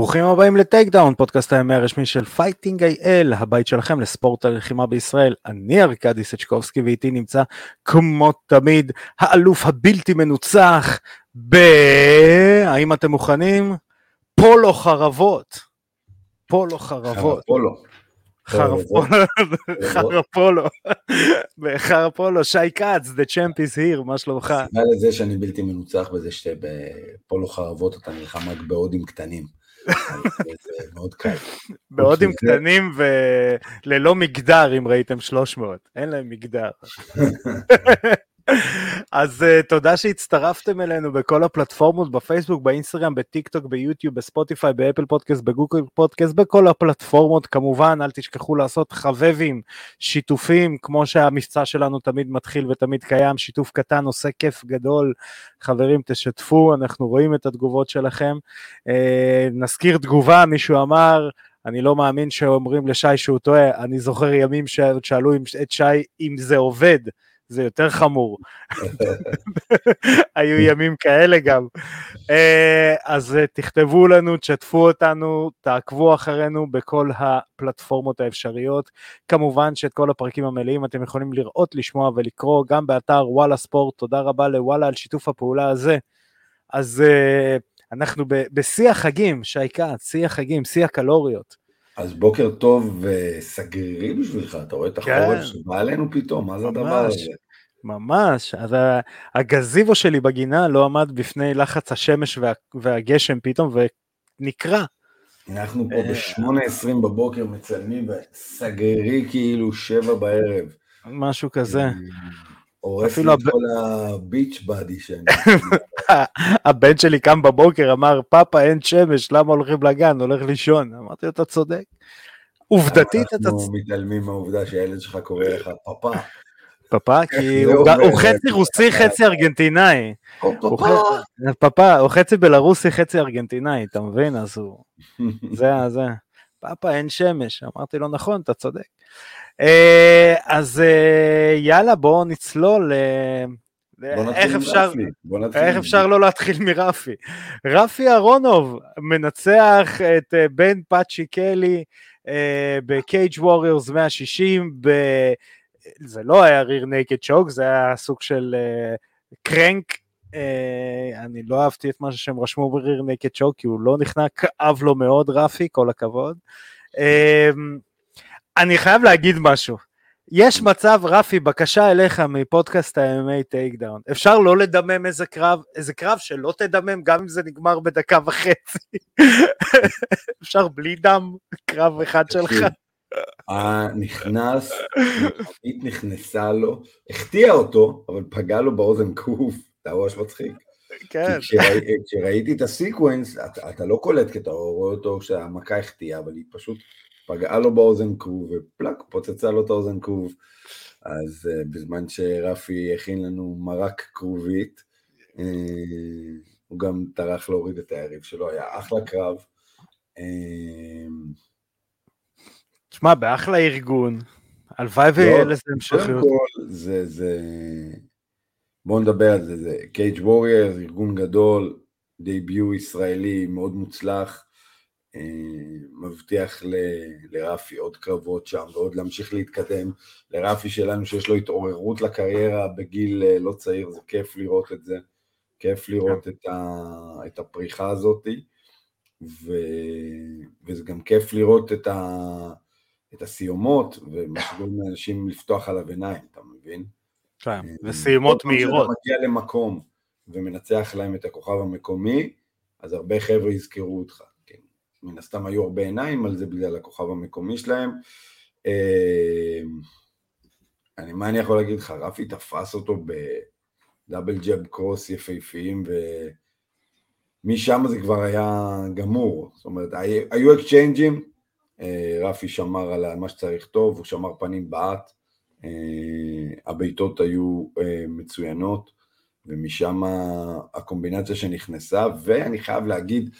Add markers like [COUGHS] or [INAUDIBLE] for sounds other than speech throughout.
ברוכים הבאים לטייק דאון, פודקאסט ה MMA הרשמי של Fighting IL, הבית שלכם לספורט הלחימה בישראל. אני ארקדי סצ'קובסקי ואיתי נמצא כמו תמיד האלוף הבלתי מנוצח ב... האם אתם מוכנים? פולו חרבות. פולו חרבות. פולו. [LAUGHS] חרפולו, חרפולו, שי כץ, the champ is here, מה שלומך? הסיבה לזה שאני בלתי מנוצח בזה שבפולו חרבות אתה נלחם רק בהודים קטנים. זה מאוד קל. בהודים קטנים וללא מגדר, אם ראיתם 300, אין להם מגדר. [LAUGHS] אז אה, תודה שהצטרפתם אלינו בכל הפלטפורמות, בפייסבוק, באינסטגרם, בטיק טוק, ביוטיוב, בספוטיפיי, באפל פודקאסט, בגוגל פודקאסט, בכל הפלטפורמות. כמובן, אל תשכחו לעשות חבבים, שיתופים, כמו שהמבצע שלנו תמיד מתחיל ותמיד קיים, שיתוף קטן עושה כיף גדול. חברים, תשתפו, אנחנו רואים את התגובות שלכם. Uh, נזכיר תגובה, מישהו אמר, אני לא מאמין שאומרים לשי שהוא טועה, אני זוכר ימים ששאלו את שי אם זה עובד. זה יותר חמור. היו ימים כאלה גם. אה, אז אה, תכתבו לנו, תשתפו אותנו, תעקבו אחרינו בכל הפלטפורמות האפשריות. כמובן שאת כל הפרקים המלאים אתם יכולים לראות, לשמוע ולקרוא גם באתר וואלה ספורט. תודה רבה לוואלה על שיתוף הפעולה הזה. אז אה, אנחנו בשיא החגים, שי כץ, שיא החגים, שיא הקלוריות. אז בוקר טוב וסגרירי בשבילך, אתה רואה את החורף כן. שבא עלינו פתאום, מה זה הדבר הזה? ממש, אז הגזיבו שלי בגינה לא עמד בפני לחץ השמש וה, והגשם פתאום ונקרע. אנחנו פה אה, ב-8.20 בבוקר מצלמים וסגרי כאילו שבע בערב. משהו כזה. הורס לי את כל הביץ' באדי שאני... [LAUGHS] הבן שלי קם בבוקר, אמר, פאפה, אין שמש, למה הולכים לגן? הולך לישון. אמרתי, אתה צודק. עובדתית אתה... אנחנו מתעלמים מהעובדה שהילד שלך קורא לך פאפה. פאפה? [LAUGHS] כי הוא חצי רוסי, חצי ארגנטינאי. פאפה, הוא חצי בלרוסי, חצי ארגנטינאי, אתה מבין? אז הוא... [LAUGHS] זה, זה. פאפה, אין שמש. אמרתי לו, נכון, אתה צודק. אה, אז אה, יאללה, בואו נצלול. אה, איך אפשר, איך אפשר לא להתחיל מרפי? רפי אהרונוב מנצח את בן פאצ'י קלי ב Cage Warriors 160, ב... זה לא היה rear naked choke, זה היה סוג של crank. אני לא אהבתי את מה שהם רשמו ב rear naked choke, כי הוא לא נכנע, כאב לו מאוד רפי, כל הכבוד. אני חייב להגיד משהו. יש מצב, רפי, בקשה אליך מפודקאסט ה-MMA Takedown. אפשר לא לדמם איזה קרב, איזה קרב שלא תדמם, גם אם זה נגמר בדקה וחצי. [LAUGHS] אפשר בלי דם, קרב אחד שלך. נכנס, נכנית נכנסה לו, החטיאה אותו, אבל פגע לו באוזן קוף, זה היה ממש מצחיק. כן. כשראיתי את ה sequence, אתה לא קולט כי אתה רואה אותו שהמכה החטיאה, אבל היא פשוט פגעה לו באוזן כרוב, ופלאק, פוצצה לו את האוזן כרוב. אז uh, בזמן שרפי הכין לנו מרק כרובית, uh, הוא גם טרח להוריד את היריב שלו, היה אחלה קרב. תשמע, באחלה ארגון, הלוואי ויהיה לזה המשכיות. זה, זה... בואו נדבר על זה, זה קייג' ווריאר, ארגון גדול, דייביו ישראלי מאוד מוצלח, אה, מבטיח ל, לרפי עוד קרבות שם ועוד להמשיך להתקדם. לרפי שלנו שיש לו התעוררות לקריירה בגיל אה, לא צעיר, זה כיף לראות את זה, כיף לראות את, ה, את הפריחה הזאת, ו, וזה גם כיף לראות את, ה, את הסיומות, ומשגורים לאנשים לפתוח עליו עיניים, אתה מבין? כן, אה, וסיומות מהירות. כשאתה מגיע למקום ומנצח להם את הכוכב המקומי, אז הרבה חבר'ה יזכרו אותך. מן הסתם היו הרבה עיניים על זה בגלל הכוכב המקומי שלהם. אה, אני, מה אני יכול להגיד לך, רפי תפס אותו ב double jab cross יפהפיים, ומשם זה כבר היה גמור. זאת אומרת, היו exchange ים, אה, רפי שמר על מה שצריך טוב, הוא שמר פנים בעט, אה, הבעיטות היו מצוינות, ומשם הקומבינציה שנכנסה, ואני חייב להגיד,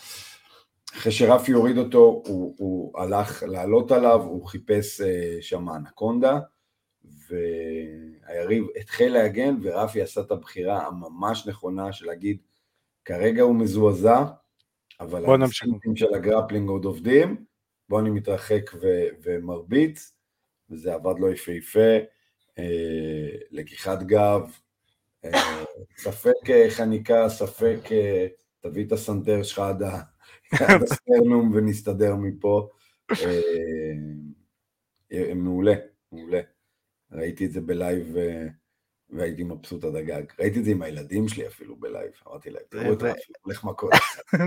אחרי שרפי הוריד אותו, הוא, הוא הלך לעלות עליו, הוא חיפש uh, שם אנקונדה, והיריב התחיל להגן, ורפי עשה את הבחירה הממש נכונה של להגיד, כרגע הוא מזועזע, אבל האינסטינקטים של הגרפלינג עוד עובדים, בוא אני מתרחק ו- ומרביץ, וזה עבד לו יפהפה, אה, לקיחת גב, אה, ספק אה, חניקה, ספק אה, תביא את הסנטר שלך עד ה sternum ונסתדר מפה. אה, אה, מעולה, מעולה. ראיתי את זה ב live והייתי מבסוט עד הגג. ראיתי את זה עם הילדים שלי אפילו ב live, אמרתי להם, תראו את רפי, הולך מכות.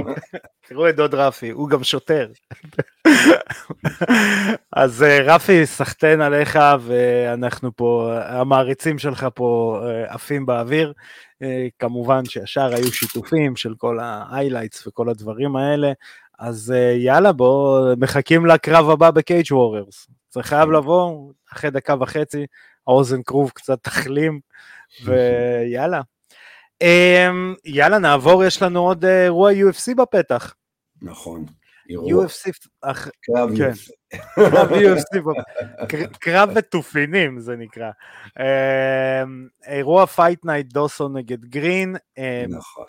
[LAUGHS] תראו את דוד רפי, הוא גם שוטר. [LAUGHS] אז אה, רפי, סחטיין עליך, ואנחנו פה, המעריצים שלך פה אה, עפים באוויר. אה, כמובן שישר היו שיתופים של כל ה-highlights וכל הדברים האלה. אז יאללה, בואו, מחכים לקרב הבא בקייג' ווררס. זה חייב כן. לבוא, אחרי דקה וחצי, האוזן כרוב קצת תחלים, [LAUGHS] ויאללה. אמ, יאללה, נעבור, יש לנו עוד אה, אירוע UFC בפתח. נכון. UFC, קרב כן. UFC. קרב ותופינים זה נקרא. אמ, אירוע Fight Night דוסון נגד גרין. אמ, נכון.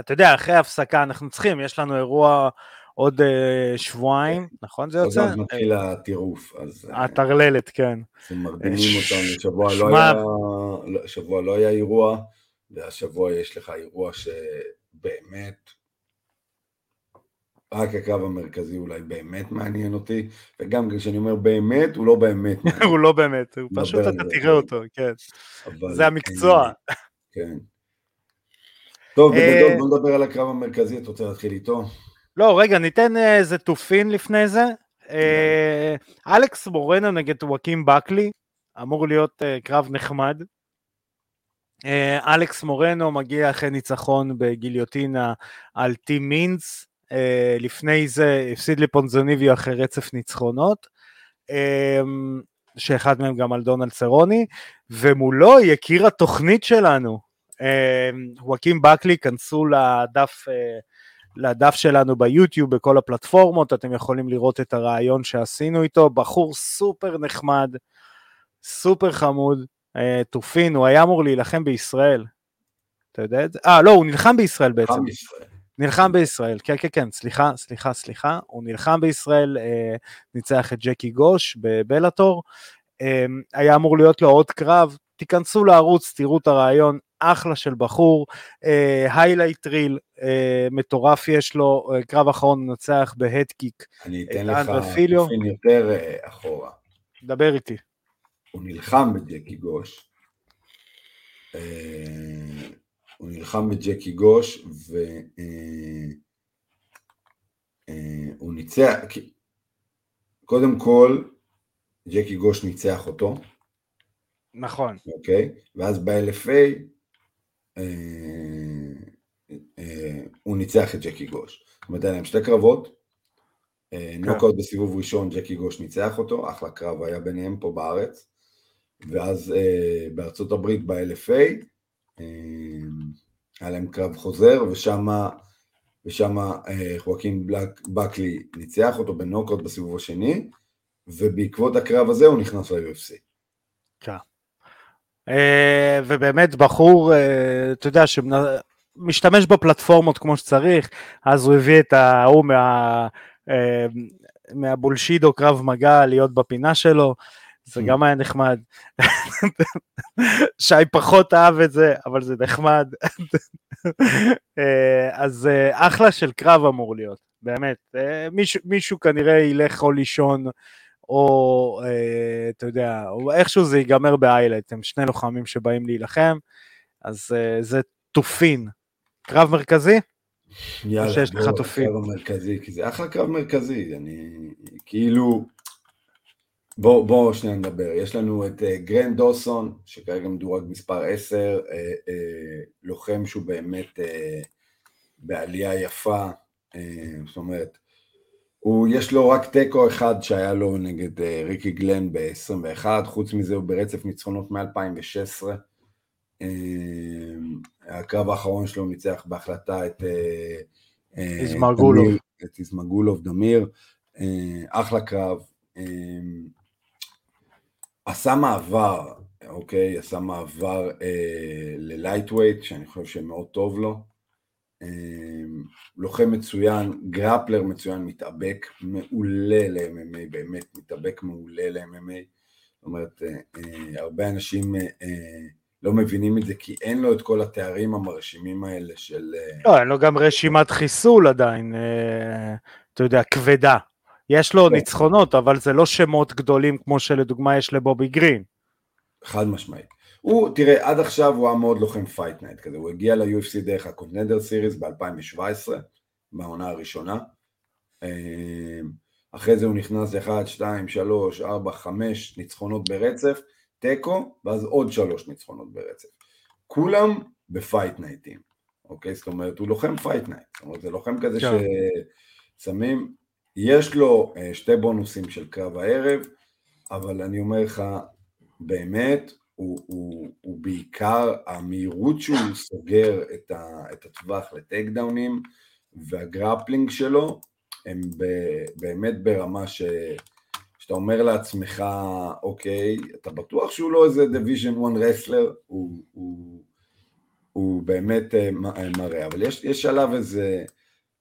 אתה יודע, אחרי ההפסקה אנחנו צריכים, יש לנו אירוע עוד אה, שבועיים, נכון זה יוצא? עוד מתחיל הטירוף, אז... אה, הטרללת, כן. מרדימים אותנו, שבוע לא היה, לא, שבוע לא היה אירוע, והשבוע יש לך אירוע שבאמת, רק הקרב המרכזי אולי באמת מעניין אותי, וגם כשאני אומר באמת, הוא לא באמת מעניין. [LAUGHS] הוא לא באמת, הוא פשוט אתה תראה אותו, כן. זה המקצוע. כן. טוב, בגדול אה, בוא נדבר על הקרב המרכזי, אתה רוצה להתחיל איתו? לא, רגע, ניתן אה, איזה תופין לפני זה. אה, אלכס מורנו נגד וואקים בקלי, אמור להיות אה, קרב נחמד. אלכס מורנו מגיע אחרי ניצחון בגיליוטינה על טים מינס, לפני זה הפסיד לפונזוניביו אחרי רצף ניצחונות, שאחד מהם גם על דונלד סרוני, ומולו יקיר התוכנית שלנו, וואקים בקלי, כנסו לדף לדף שלנו ביוטיוב, בכל הפלטפורמות, אתם יכולים לראות את הרעיון שעשינו איתו, בחור סופר נחמד, סופר חמוד, אה, תופין, הוא היה אמור להילחם בישראל, אתה יודע את זה? אה, לא, הוא נלחם בישראל בעצם. נלחם בישראל, כן, כן, כן, סליחה, סליחה, סליחה, הוא נלחם בישראל, אה, ניצח את ג'קי גוש בבלאטור, אה, היה אמור להיות לו עוד קרב, תיכנסו לערוץ, תראו את הרעיון, אחלה של בחור, highlight אה, reel אה, מטורף יש לו, אה, קרב אחרון מנצח ב head kick. אני אתן לך אופן יותר אה, אחורה. דבר איתי. הוא נלחם בג'קי גוש, אה, הוא נלחם בג'קי גוש, והוא אה, אה, ניצח, קודם כל, ג'קי גוש ניצח אותו. נכון. אוקיי? ואז ב-LFA אה, אה, הוא ניצח את ג'קי גוש. זאת אומרת, היה להם שתי קרבות, אה, כן. נוקאוט בסיבוב ראשון, ג'קי גוש ניצח אותו, אחלה קרב היה ביניהם פה בארץ, ואז בארצות הברית ב-LFA, היה להם קרב חוזר, ושם ושם חואקין בקלי ניצח אותו בנוקאוט בסיבוב השני, ובעקבות הקרב הזה הוא נכנס ל-UFC. כן. אה, ובאמת בחור, אה, אתה יודע, שמשתמש בפלטפורמות כמו שצריך, אז הוא הביא את ההוא מה... אה, מהבולשידו קרב מגע להיות בפינה שלו, זה גם היה נחמד. שי פחות אהב את זה, אבל זה נחמד. אז אחלה של קרב אמור להיות, באמת. מישהו, מישהו כנראה ילך או לישון או אה, אתה יודע, או איכשהו זה ייגמר ב highlight, הם שני לוחמים שבאים להילחם, אז אה, זה תופין. קרב מרכזי? יאללה, שיש לך תופין. קרב מרכזי, כי זה אחלה קרב מרכזי, אני כאילו... בואו בוא שנייה נדבר, יש לנו את אה, גרנט דוסון, שכרגע מדורג מספר 10, אה, אה, לוחם שהוא באמת אה, בעלייה יפה, uh, זאת אומרת, הוא, יש לו רק תיקו אחד שהיה לו נגד uh, ריקי גלן ב-21, חוץ מזה הוא ברצף ניצחונות מ-2016. Uh, הקרב האחרון שלו ניצח בהחלטה את uh, איזמגולוב. את איזמגולוב דמיר, uh, אחלה קרב. Uh, עשה מעבר, אוקיי? עשה מעבר uh, ל lightweight, שאני חושב שמאוד טוב לו. לוחם מצוין, grappler מצוין, מתאבק מעולה ל-MMA, באמת מתאבק מעולה ל-MMA. זאת אומרת, הרבה אנשים לא מבינים את זה כי אין לו את כל התארים המרשימים האלה של... לא, אין לו גם רשימת חיסול עדיין, אתה יודע, כבדה. יש לו כן. ניצחונות, אבל זה לא שמות גדולים כמו שלדוגמה יש לבובי גרין. חד משמעית. הוא, תראה, עד עכשיו הוא היה מאוד לוחם Fight Night כזה, הוא הגיע ל-UFC דרך ה Contender Series ב-2017, בעונה הראשונה. אמ, אחרי זה הוא נכנס ל-1, 2, 3, 4, 5 ניצחונות ברצף, תיקו, ואז עוד 3 ניצחונות ברצף. כולם ב Fight Night ים, אוקיי? זאת אומרת, הוא לוחם Fight Night, זאת אומרת, זה לוחם כזה כן. ששמים, יש לו אה, שתי בונוסים של קרב הערב, אבל אני אומר לך, באמת, הוא, הוא, הוא בעיקר המהירות שהוא סוגר את, ה, את הטווח ל takedown ים וה grappling שלו הם ב, באמת ברמה ש, שאתה אומר לעצמך, אוקיי, אתה בטוח שהוא לא איזה division 1 wrestler, הוא, הוא, הוא באמת אה, אה, מראה, אבל יש, יש עליו איזה,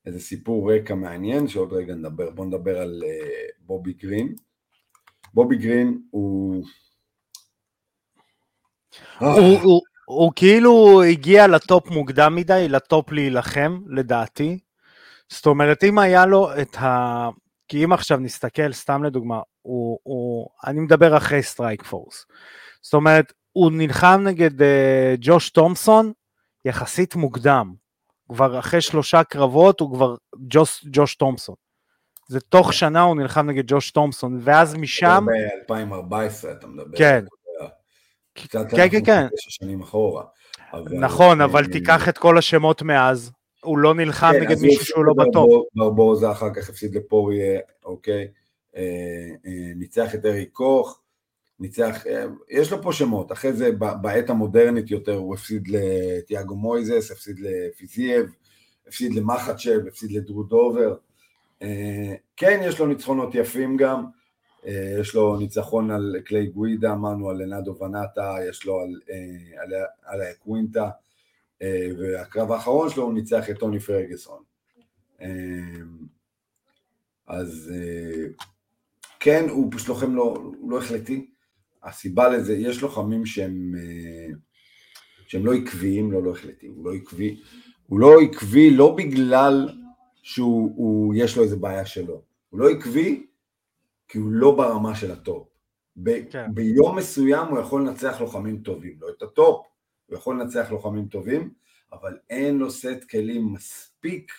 איזה סיפור רקע מעניין שעוד רגע נדבר, בוא נדבר על אה, בובי גרין. בובי גרין הוא הוא, הוא, הוא הוא כאילו הגיע ל top מוקדם מדי, ל top להילחם, לדעתי. זאת אומרת, אם היה לו את ה... כי אם עכשיו נסתכל, סתם לדוגמה, הוא, הוא... אני מדבר אחרי Strikeforce. זאת אומרת, הוא נלחם נגד אה, ג'וש תומסון יחסית מוקדם. כבר אחרי שלושה קרבות הוא כבר ג'וש, ג'וש תומסון. זה תוך שנה הוא נלחם נגד ג'וש תומסון, ואז משם... ב-2014 אתה מדבר. כן, קצת כן, כן, כן. שנים אחורה. אבל, נכון, אבל אה, תיקח את כל השמות מאז, הוא לא נלחם כן, נגד מישהו שהוא לא בטוב. ברבוזה אחר כך הפסיד לפוריה, אוקיי, אה, אה, ניצח את אריק קוך, ניצח, יש לו פה שמות, אחרי זה בעת המודרנית יותר הוא הפסיד לתיאגו מויזס, הפסיד לפיזייב, הפסיד למחצ'ב, הפסיד לדרו דובר, כן יש לו ניצחונות יפים גם, יש לו ניצחון על קליי גווידה, אמרנו על לנדו ונאטה, יש לו על, אה, על, על הקווינטה, אה, והקרב האחרון שלו הוא ניצח את טוני פרגסון. אז כן, הוא פשוט לוחם לא, לא החלטי. הסיבה לזה, יש לוחמים שהם, שהם לא עקביים, לא לא החלטי, הוא לא עקבי. הוא לא עקבי לא בגלל שיש לו איזה בעיה שלו, הוא לא עקבי כי הוא לא ברמה של ה top. ב- כן. ביום מסוים הוא יכול לנצח לוחמים טובים, לא את ה top, הוא יכול לנצח לוחמים טובים, אבל אין לו סט כלים מספיק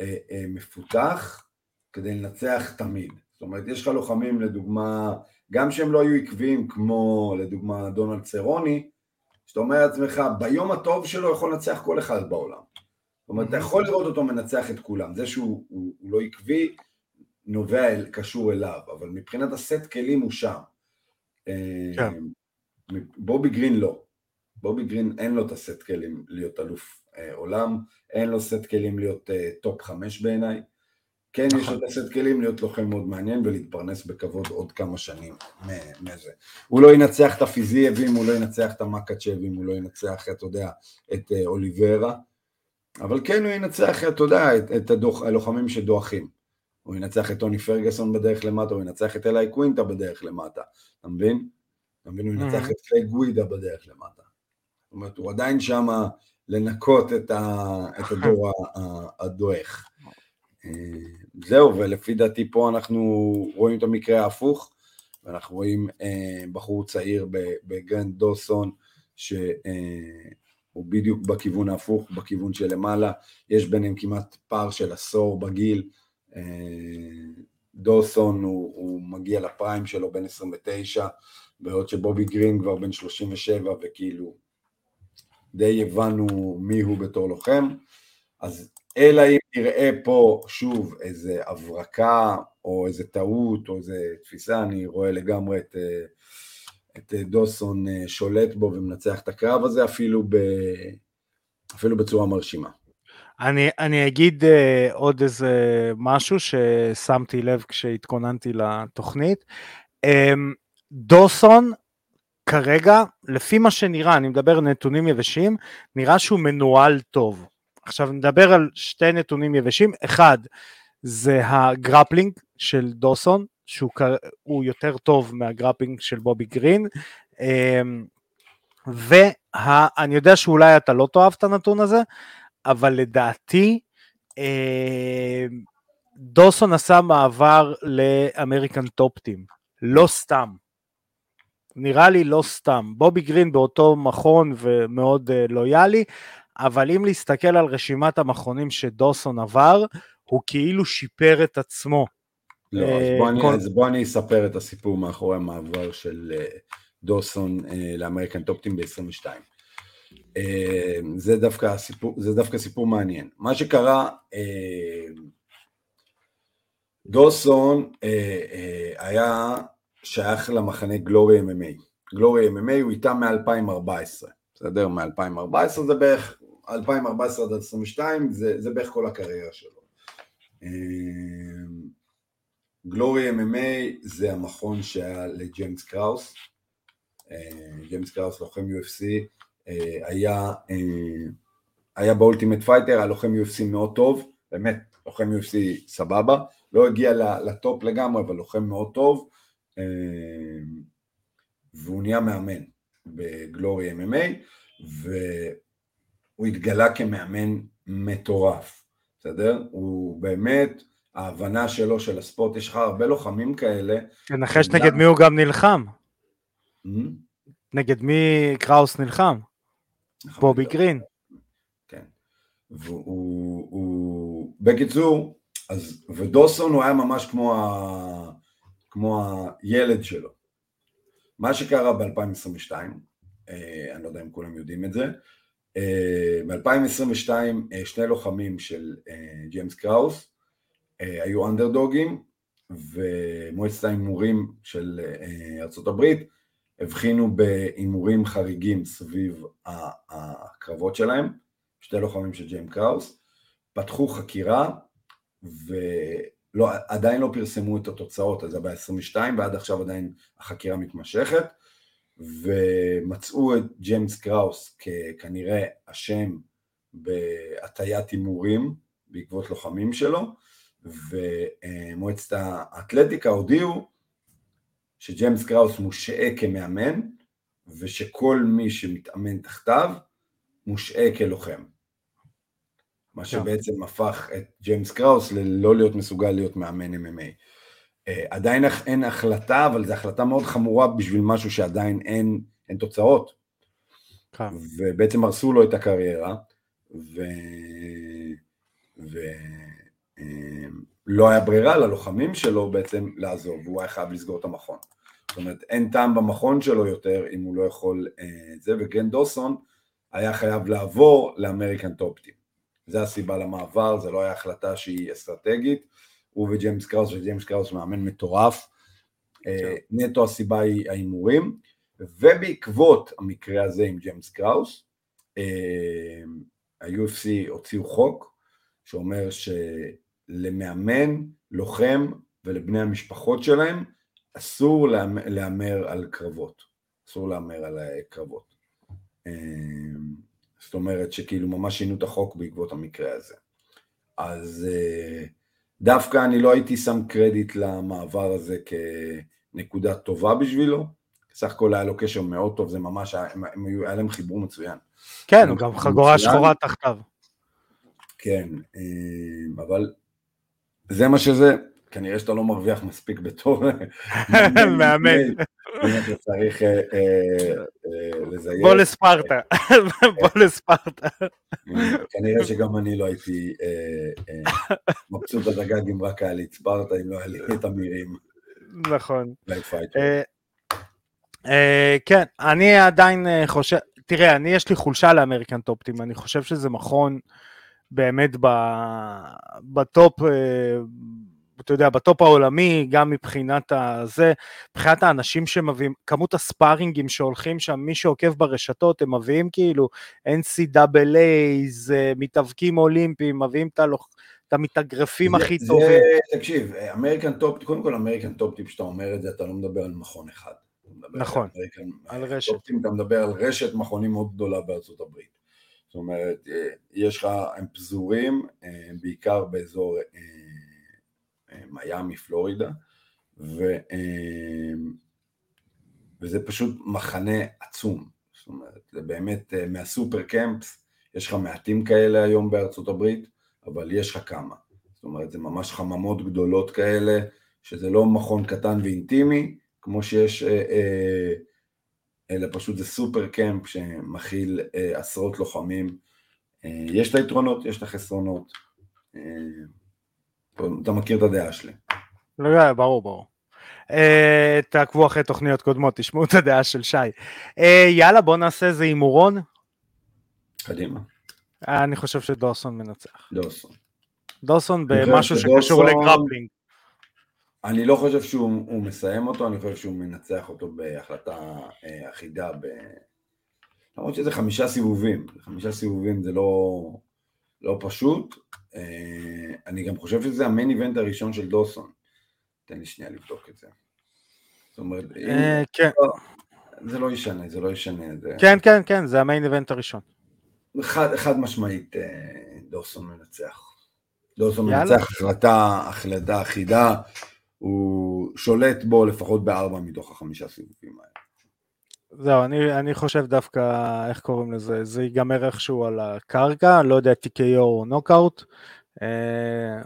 אה, אה, מפותח כדי לנצח תמיד. זאת אומרת, יש לך לוחמים, לדוגמה, גם שהם לא היו עקביים, כמו לדוגמה דונלד צרוני, שאתה אומר לעצמך, ביום הטוב שלו יכול לנצח כל אחד בעולם. זאת אומרת, אתה יכול לראות אותו מנצח את כולם. זה שהוא הוא, הוא לא עקבי, נובע, אל, קשור אליו, אבל מבחינת הסט כלים הוא שם. אה, כן. בובי גרין לא. בובי גרין אין לו את הסט כלים להיות אלוף אה, עולם, אין לו סט כלים להיות אה, top חמש בעיניי. כן, יש לו את הסט כלים להיות לוחם מאוד מעניין ולהתפרנס בכבוד עוד כמה שנים מזה. הוא לא ינצח את הפיזייבים, הוא לא ינצח את המקאצ'בים, הוא לא ינצח, אתה יודע, את אה, אוליברה, אבל כן הוא ינצח, אתה יודע, את, את הדוח, הלוחמים שדועכים. הוא ינצח את טוני פרגסון בדרך למטה, הוא ינצח את אליי קווינטה בדרך למטה, אתה מבין? אתה מבין? הוא ינצח mm-hmm. את קליי גווידה בדרך למטה. זאת אומרת, הוא עדיין שם לנקות את, ה, את הדור הדועך. אה, זהו, ולפי דעתי פה אנחנו רואים את המקרה ההפוך, ואנחנו רואים אה, בחור צעיר בגרנד דוסון, שהוא אה, בדיוק בכיוון ההפוך, בכיוון של למעלה, יש ביניהם כמעט פער של עשור בגיל, אה, דוסון הוא, הוא מגיע לפריים שלו בין 29, בעוד שבובי גרין כבר בן 37 וכאילו די הבנו מי הוא בתור לוחם, אז אלא אם נראה פה שוב איזה הברקה או איזה טעות או איזה תפיסה, אני רואה לגמרי את, אה, את דוסון אה, שולט בו ומנצח את הקרב הזה אפילו, ב, אפילו בצורה מרשימה. אני, אני אגיד uh, עוד איזה משהו ששמתי לב כשהתכוננתי לתוכנית. אמ, דוסון כרגע, לפי מה שנראה, אני מדבר נתונים יבשים, נראה שהוא מנוהל טוב. עכשיו נדבר על שתי נתונים יבשים, אחד זה ה grappling של דוסון, שהוא יותר טוב מה grappling של בובי גרין, אמ, ואני יודע שאולי אתה לא תאהב את הנתון הזה, אבל לדעתי אמ, דוסון עשה מעבר לאמריקן טופטים, לא סתם. נראה לי לא סתם. בובי גרין באותו מכון ומאוד uh, לויאלי, אבל אם להסתכל על רשימת המכונים שדוסון עבר, הוא כאילו שיפר את עצמו. לא, אז בוא, אני, כל... אז בוא אני אספר את הסיפור מאחורי המעבר של uh, דוסון uh, לאמריקן טופטים ב-22. Uh, זה, דווקא סיפור, זה דווקא סיפור מעניין. מה שקרה, uh, דוסון אה, אה, היה שייך למחנה Glory MMA. Glory MMA הוא איתם מ-2014, בסדר? מ-2014 זה בערך, 2014 עד 2022 זה, זה בערך כל הקריירה שלו. Glory MMA זה המכון שהיה לג'יימס קראוס, ג'יימס קראוס לוחם UFC, היה, היה ב Ultimate Fighter, היה לוחם UFC מאוד טוב, באמת לוחם UFC סבבה, לא הגיע לטופ לגמרי, אבל לוחם מאוד טוב, והוא נהיה מאמן בגלורי MMA, והוא התגלה כמאמן מטורף, בסדר? הוא באמת, ההבנה שלו של הספורט, יש לך הרבה לוחמים כאלה. תנחש נגד מי הוא גם נלחם. נגד מי קראוס נלחם? בובי גרין. כן. והוא, בקיצור, אז, ודוסון הוא היה ממש כמו, ה, כמו הילד שלו. מה שקרה ב-2022, אה, אני לא יודע אם כולם יודעים את זה, אה, ב-2022 אה, שני לוחמים של ג'יימס קראוס היו אנדרדוגים ומועצת ההימורים של ארה"ב הבחינו בהימורים חריגים סביב הקרבות שלהם, שתי לוחמים של ג'יימס קראוס, פתחו חקירה ועדיין לא פרסמו את התוצאות, אז זה ב-22 ועד עכשיו עדיין החקירה מתמשכת ומצאו את ג'יימס קראוס ככנראה אשם בהטיית הימורים בעקבות לוחמים שלו, ומועצת האתלטיקה הודיעו שג'יימס קראוס מושעה כמאמן, ושכל מי שמתאמן תחתיו מושעה כלוחם. מה שבעצם הפך את ג'יימס קראוס ללא להיות מסוגל להיות מאמן MMA. אה, עדיין אין החלטה, אבל זו החלטה מאוד חמורה בשביל משהו שעדיין אין, אין תוצאות. כן. ובעצם הרסו לו את הקריירה, ולא ו... לא היה ברירה ללוחמים שלו בעצם לעזוב, והוא היה חייב לסגור את המכון. זאת אומרת, אין טעם במכון שלו יותר אם הוא לא יכול אה, זה, וגן דוסון היה חייב לעבור ל American Top Team. זה הסיבה למעבר, זה לא היה החלטה שהיא אסטרטגית, הוא וג'יימס קראוס, וג'יימס קראוס מאמן מטורף, אה, נטו הסיבה היא ההימורים, ובעקבות המקרה הזה עם ג'יימס קראוס, אה, ה-UFC הוציאו חוק שאומר שלמאמן, לוחם ולבני המשפחות שלהם אסור להמר על קרבות, אסור להמר על קרבות. אה, זאת אומרת שכאילו ממש שינו את החוק בעקבות המקרה הזה. אז דווקא אני לא הייתי שם קרדיט למעבר הזה כנקודה טובה בשבילו, סך הכל היה לו קשר מאוד טוב, זה ממש, הם, היה להם חיבור מצוין. כן, הוא גם חגורה שחורה תחתיו. כן, אה, אבל זה מה שזה, כנראה שאתה לא מרוויח מספיק בתור [LAUGHS] מאמן. אם אתה צריך אה, אה, לזייף. בוא לספרטה, [LAUGHS] בוא לספרטה. כנראה שגם אני לא הייתי מבסוט בדגג אם רק היה לי את ספרטה, אם לא היה לי [LAUGHS] את המירים. נכון. כן, אני עדיין חושב, תראה, אני יש לי חולשה לאמריקן טופטים, אני חושב שזה מכון באמת בטופ, אתה יודע, בטופ העולמי, גם מבחינת הזה, מבחינת האנשים שמביאים, כמות הספארינגים שהולכים שם, מי שעוקב ברשתות, הם מביאים כאילו NCAA, מתאבקים אולימפיים, מביאים את הלוח... את המתאגרפים הכי זה, טובים. תקשיב, American Top, קודם כל American Top Team, שאתה אומר את זה, אתה לא מדבר על מכון אחד. נכון, על, על רשת. אתה מדבר על רשת מכונים מאוד גדולה בארצות הברית. זאת אומרת, יש לך, הם פזורים בעיקר באזור מיאמי, פלורידה, ו, וזה פשוט מחנה עצום. זאת אומרת, זה באמת מהסופר קמפס, יש לך מעטים כאלה היום בארצות הברית, אבל יש לך כמה. זאת אומרת, זה ממש חממות גדולות כאלה, שזה לא מכון קטן ואינטימי, כמו שיש, אה, אה, אלא פשוט זה סופר קמפ שמכיל אה, עשרות לוחמים. אה, יש את היתרונות, יש את החסרונות. אה, אתה מכיר את הדעה שלי. לא, ברור, ברור. Uh, תעקבו אחרי תוכניות קודמות, תשמעו את הדעה של שי. Uh, יאללה, בוא נעשה איזה הימורון. קדימה. אני חושב שדורסון מנצח. דורסון. דורסון במשהו שקשור לגרפלינג. אני לא חושב שהוא מסיים אותו, אני חושב שהוא מנצח אותו בהחלטה אה, אחידה, ב... למרות שזה חמישה סיבובים, חמישה סיבובים זה לא, לא פשוט, אה, אני גם חושב שזה המיין איבנט הראשון של דוסון, תן לי שנייה לבדוק את זה. זאת אומרת, אה, כן. לא, זה לא ישנה, זה לא ישנה. זה... כן, כן, כן, זה המיין איבנט הראשון. חד, חד משמעית דוסון מנצח. דוסון מנצח החלטה, החלטה אחידה, הוא שולט בו לפחות בארבע מתוך החמישה סיבובים האלה. זהו, אני, אני חושב דווקא, איך קוראים לזה, זה ייגמר איכשהו על הקרקע, לא יודע, TKO או נוקאוט. אה,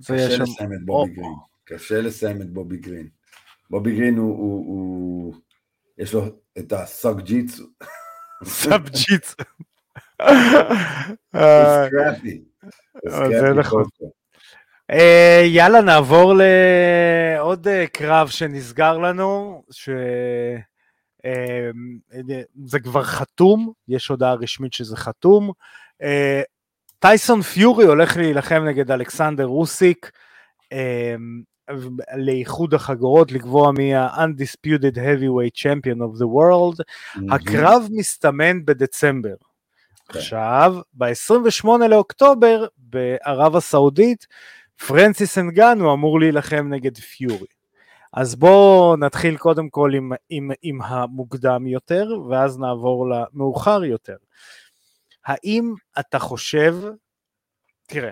קשה לסיים את בובי או... גרין, קשה לסיים את בובי גרין. בובי גרין הוא, הוא, הוא יש לו את הסאג ג'יצו. סאב ג'יצו. זה נכון. אה, יאללה, נעבור לעוד אה, קרב שנסגר לנו, שזה אה, כבר חתום, יש הודעה רשמית שזה חתום. טייסון פיורי הולך להילחם נגד אלכסנדר רוסיק לאיחוד החגורות, לקבוע מי ה-undisputed heavyweight champion of the world. Mm-hmm. הקרב מסתמן בדצמבר. Okay. כן. עכשיו, ב-28 לאוקטובר, בערב הסעודית, פרנסיס אנגן הוא אמור להילחם נגד פיורי. אז בואו נתחיל קודם כל עם, עם, עם המוקדם יותר, ואז נעבור למאוחר יותר. האם אתה חושב, תראה,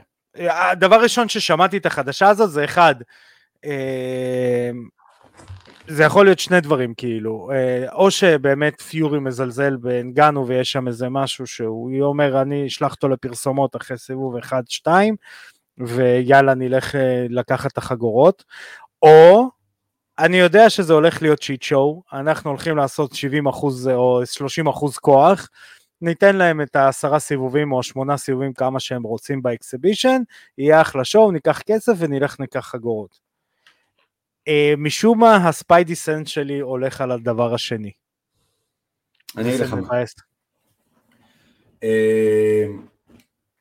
הדבר הראשון ששמעתי את החדשה הזאת זה אחד, אה, זה יכול להיות שני דברים כאילו, אה, או שבאמת פיורי מזלזל באנגנו ויש שם איזה משהו שהוא אומר אני אשלח אותו לפרסומות אחרי סיבוב 1-2, ויאללה נלך אה, לקחת את החגורות, או אני יודע שזה הולך להיות שיט שואו, אנחנו הולכים לעשות 70 אחוז או 30 אחוז כוח, ניתן להם את העשרה סיבובים או השמונה סיבובים כמה שהם רוצים ב exhibition, יהיה אחלה show, ניקח כסף ונלך ניקח חגורות. אה, משום מה ה spidey sense שלי הולך על הדבר השני. אני אגיד לך מה.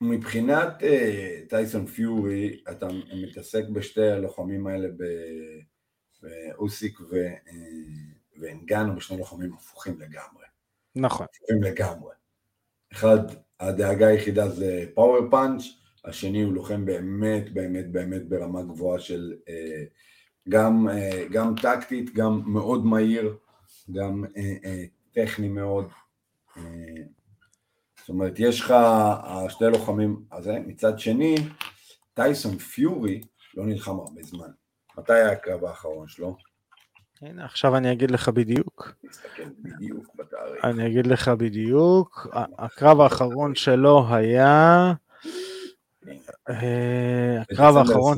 מבחינת אה, טייסון פיורי, אתה מתעסק בשתי הלוחמים האלה באוסיק ו, אה, ואנגנו, בשני לוחמים הפוכים לגמרי. נכון. הפוכים לגמרי. אחד, הדאגה היחידה זה פאוור פאנץ', השני הוא לוחם באמת באמת באמת ברמה גבוהה של uh, גם, גם טקטית, גם מאוד מהיר, גם טכני מאוד. זאת אומרת, יש לך שני לוחמים הזה, מצד שני, טייסון פיורי לא נלחם הרבה זמן. מתי היה הקרב האחרון שלו? הנה, עכשיו אני אגיד לך בדיוק. תסתכל בדיוק בתאריך. אני אגיד לך בדיוק. הקרב האחרון שלו היה... אה, הקרב האחרון...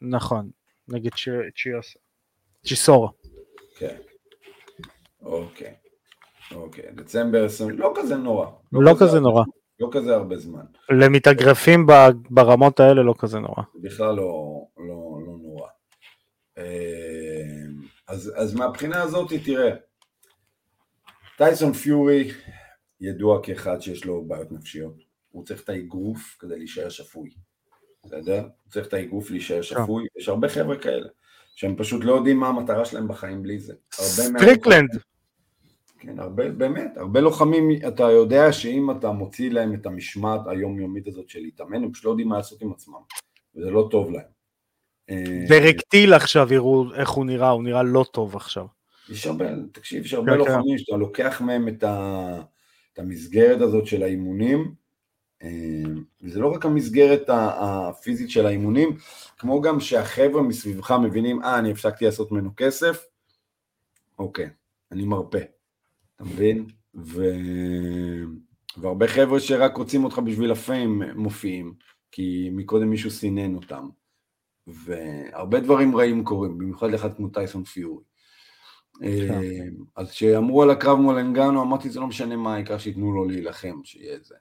נכון, נגד צ'יסורה. כן. אוקיי. אוקיי, דצמבר 20, לא כזה נורא. לא, לא כזה, כזה נורא. לא כזה הרבה זמן. למתאגרפים ברמות האלה לא כזה נורא. בכלל לא, לא, לא נורא. אה, אז, אז מהבחינה הזאת, תראה, טייסון פיורי ידוע כאחד שיש לו בעיות נפשיות. הוא צריך את האגרוף כדי להישאר שפוי. בסדר? הוא צריך את האגרוף להישאר כן. שפוי. יש הרבה חבר'ה כאלה, שהם פשוט לא יודעים מה המטרה שלהם בחיים בלי זה. סטריקלנד. כן, הרבה, באמת, הרבה לוחמים, אתה יודע שאם אתה מוציא להם את המשמעת היומיומית הזאת של להתאמן, הם פשוט לא יודעים מה לעשות עם עצמם, וזה לא טוב להם. דירקטיל עכשיו יראו איך הוא נראה, הוא נראה לא טוב עכשיו. יש הרבה, תקשיב, יש הרבה כן, כן. לוחמים שאתה לוקח מהם את, ה, את המסגרת הזאת של האימונים, וזה לא רק המסגרת הפיזית של האימונים, כמו גם שהחבר'ה מסביבך מבינים, אה, אני הפסקתי לעשות ממנו כסף, אוקיי, אני מרפא, אתה מבין? ו... והרבה חבר'ה שרק רוצים אותך בשביל ה fame מופיעים, כי מקודם מישהו סינן אותם. והרבה דברים רעים קורים, במיוחד לאחד כמו טייסון פיורי. כן. אה, אז כשאמרו על הקרב מול אנגנו, אמרתי, זה לא משנה מה, העיקר שייתנו לו להילחם, שיהיה זה.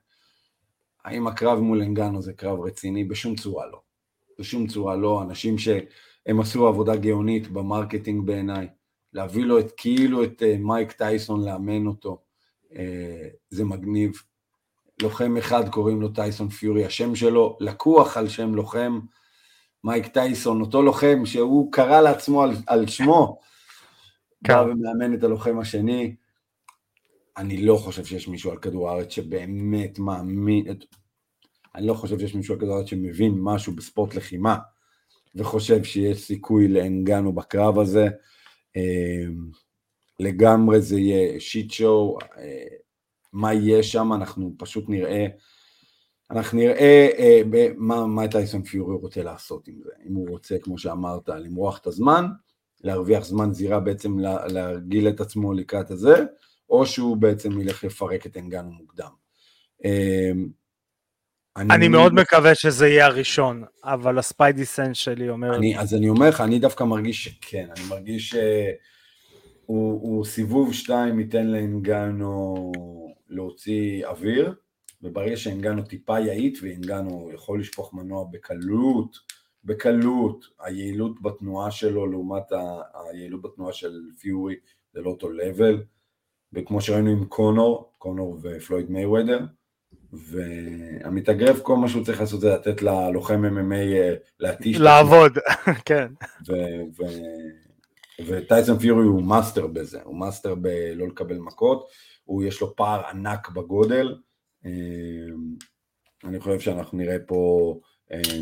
האם הקרב מול אנגנו זה קרב רציני? בשום צורה לא. בשום צורה לא. אנשים שהם עשו עבודה גאונית ב marketing בעיניי, להביא לו את כאילו את אה, מייק טייסון לאמן אותו, אה, זה מגניב. לוחם אחד קוראים לו טייסון פיורי, השם שלו לקוח על שם לוחם, מייק טייסון, אותו לוחם שהוא קרא לעצמו על, על שמו, כן. בא ומאמן את הלוחם השני. אני לא חושב שיש מישהו על כדור הארץ שבאמת מאמין, אני לא חושב שיש מישהו על כדור הארץ שמבין משהו בספורט לחימה, וחושב שיש סיכוי לאנגנו בקרב הזה. אה, לגמרי זה יהיה שיט שואו, אה, מה יהיה שם, אנחנו פשוט נראה, אנחנו נראה אה, מה, מה טייסון פיורי רוצה לעשות עם זה, אם הוא רוצה, כמו שאמרת, למרוח את הזמן, להרוויח זמן זירה בעצם להרגיל את עצמו לקראת הזה, או שהוא בעצם ילך לפרק את אנגנו מוקדם. אני, אני מאוד מקווה שזה יהיה הראשון, אבל הספיידי סנס שלי אומר... אני, אז אני אומר לך, אני דווקא מרגיש שכן, אני מרגיש ש... הוא, הוא סיבוב שתיים ייתן לאנגנו להוציא אוויר, וברגע שאנגנו טיפה יאית, ואנגנו יכול לשפוך מנוע בקלות, בקלות, היעילות בתנועה שלו לעומת ה, היעילות בתנועה של פיורי זה לא אותו לבל, וכמו שראינו עם קונור, קונור ופלויד מייוודר, והמתאגרף כל מה שהוא צריך לעשות זה לתת ללוחם MMA אה, להתיש. לעבוד, [LAUGHS] כן. וטייסון פיורי הוא מאסטר בזה, הוא מאסטר בלא לקבל מכות, הוא יש לו פער ענק בגודל, אמ, אני חושב שאנחנו נראה פה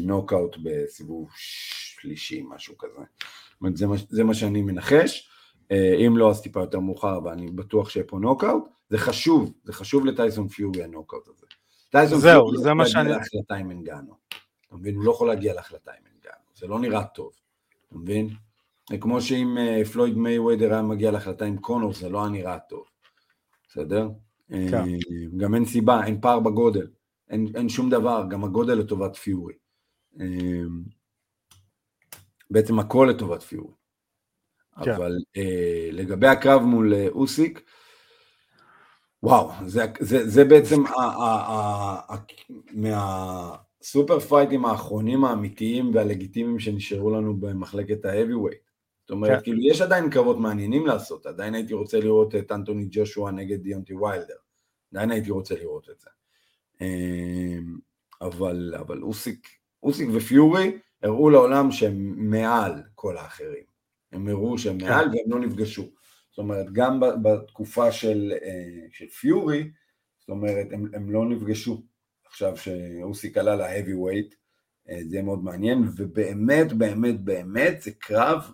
נוקאוט אה, בסיבוב שלישי, משהו כזה. זאת אומרת, זה מה, זה מה שאני מנחש, אה, אם לא אז טיפה יותר מאוחר, ואני בטוח שיהיה פה נוקאוט, זה חשוב, זה חשוב לטייסון פיורי הנוקאוט הזה. טייסון זהו, פיורי זה מה שאני... להגיע להחלטה עם אנגנו, אתה מבין? הוא לא יכול להגיע להחלטה עם אנגנו, זה לא נראה טוב, אתה מבין? כמו שאם אה, פלויד מייוודר היה מגיע להחלטה עם קונור, זה לא היה נראה טוב, בסדר? כן. אה, גם אין סיבה, אין פער בגודל, אין, אין שום דבר, גם הגודל לטובת פיורי. אה, בעצם הכל לטובת פיורי. כן. אבל לגבי הקרב מול אוסיק, וואו, זה, זה, זה בעצם ה, ה, ה, ה, מהסופר פייטים האחרונים האמיתיים והלגיטימיים שנשארו לנו במחלקת ה-heavyweight. זאת אומרת, כן. כאילו, יש עדיין קרבות מעניינים לעשות, עדיין הייתי רוצה לראות את אנטוני ג'ושוע נגד דיונטי ויילדר, עדיין הייתי רוצה לראות את זה. אמ, אבל, אבל אוסיק, אוסיק ופיורי הראו לעולם שהם מעל כל האחרים. הם הראו שהם כן. מעל והם לא נפגשו. זאת אומרת, גם בתקופה של, אה, של פיורי, זאת אומרת, הם, הם לא נפגשו. עכשיו שאוסיק עלה weight, אה, זה יהיה מאוד מעניין, ובאמת, באמת, באמת, זה קרב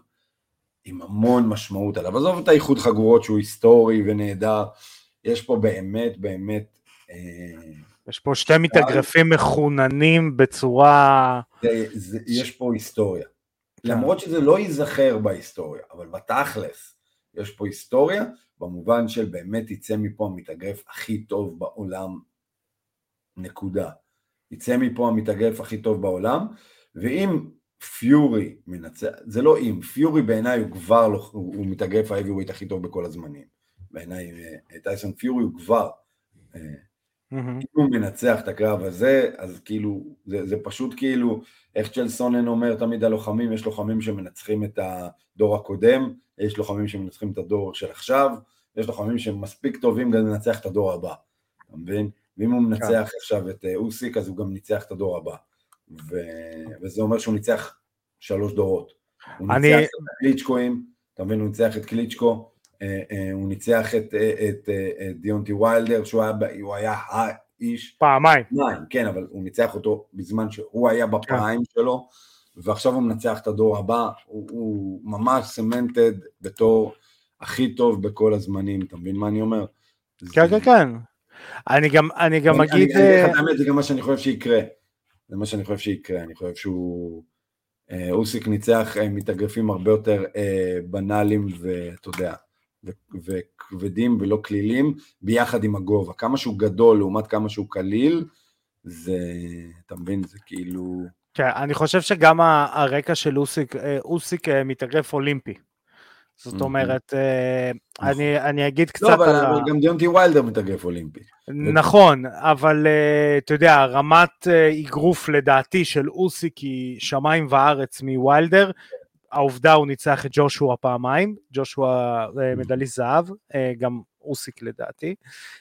עם המון משמעות עליו. עזוב את האיחוד חגורות שהוא היסטורי ונהדר, יש פה באמת באמת... אה, יש פה שתי מתאגרפים מחוננים בצורה... זה, זה, יש פה היסטוריה. כן. למרות שזה לא ייזכר בהיסטוריה, אבל בתכלס יש פה היסטוריה, במובן של באמת יצא מפה המתאגרף הכי טוב בעולם, נקודה. יצא מפה המתאגרף הכי טוב בעולם, ואם פיורי מנצח, זה לא אם, פיורי בעיניי הוא כבר, לא, הוא, הוא מתאגרף האביווייט הכי טוב בכל הזמנים. בעיניי אה, טייסון פיורי הוא כבר, mm-hmm. אם הוא מנצח את הקרב הזה, אז כאילו, זה, זה פשוט כאילו, איך צ'לסונן אומר תמיד הלוחמים, יש לוחמים שמנצחים את הדור הקודם, יש לוחמים שמנצחים את הדור של עכשיו, יש לוחמים שהם מספיק טובים גם לנצח את הדור הבא, אתה מבין? ואם הוא מנצח כן. עכשיו את אה, אוסיק, אז הוא גם ניצח את הדור הבא. ו... וזה אומר שהוא ניצח שלוש דורות. הוא אני... ניצח את הקליצ'קואים, אתה מבין, הוא ניצח את קליצ'קו, הוא ניצח את, אה, את, את דיונטי ויילדר, שהוא היה, הוא היה האיש. פעמיים. פעמיים, כן, אבל הוא ניצח אותו בזמן שהוא היה בפריים כן. שלו, ועכשיו הוא מנצח את הדור הבא, הוא, הוא ממש סמנטד בתור הכי טוב בכל הזמנים, אתה מבין מה אני אומר? כן, זה... כן, כן. אני גם, אני גם אני, אגיד... אני, אגיד לך אה, את האמת, זה גם מה שאני חושב שיקרה. זה מה שאני חושב שיקרה, אני חושב שהוא... אה, אוסיק ניצח אה, מתאגרפים הרבה יותר אה, בנאליים ואתה יודע, וכבדים ולא כלילים, ביחד עם הגובה. כמה שהוא גדול לעומת כמה שהוא קליל, זה, אתה מבין, זה כאילו... כן, אני חושב שגם הרקע של אוסיק, אה, אוסיק אה, מתאגרף אולימפי. זאת מהמם. אומרת, אה, נכון. אני, אני אגיד קצת לא, אבל, על. אבל גם דיונטי ויילדר מתאגרף אולימפי. נכון, אבל אתה יודע, רמת אגרוף לדעתי של אוסיק היא שמיים וארץ מווילדר. העובדה הוא ניצח את ג'ושוע פעמיים, ג'ושוע אה, מדליסט זהב, אה, גם אוסיק לדעתי.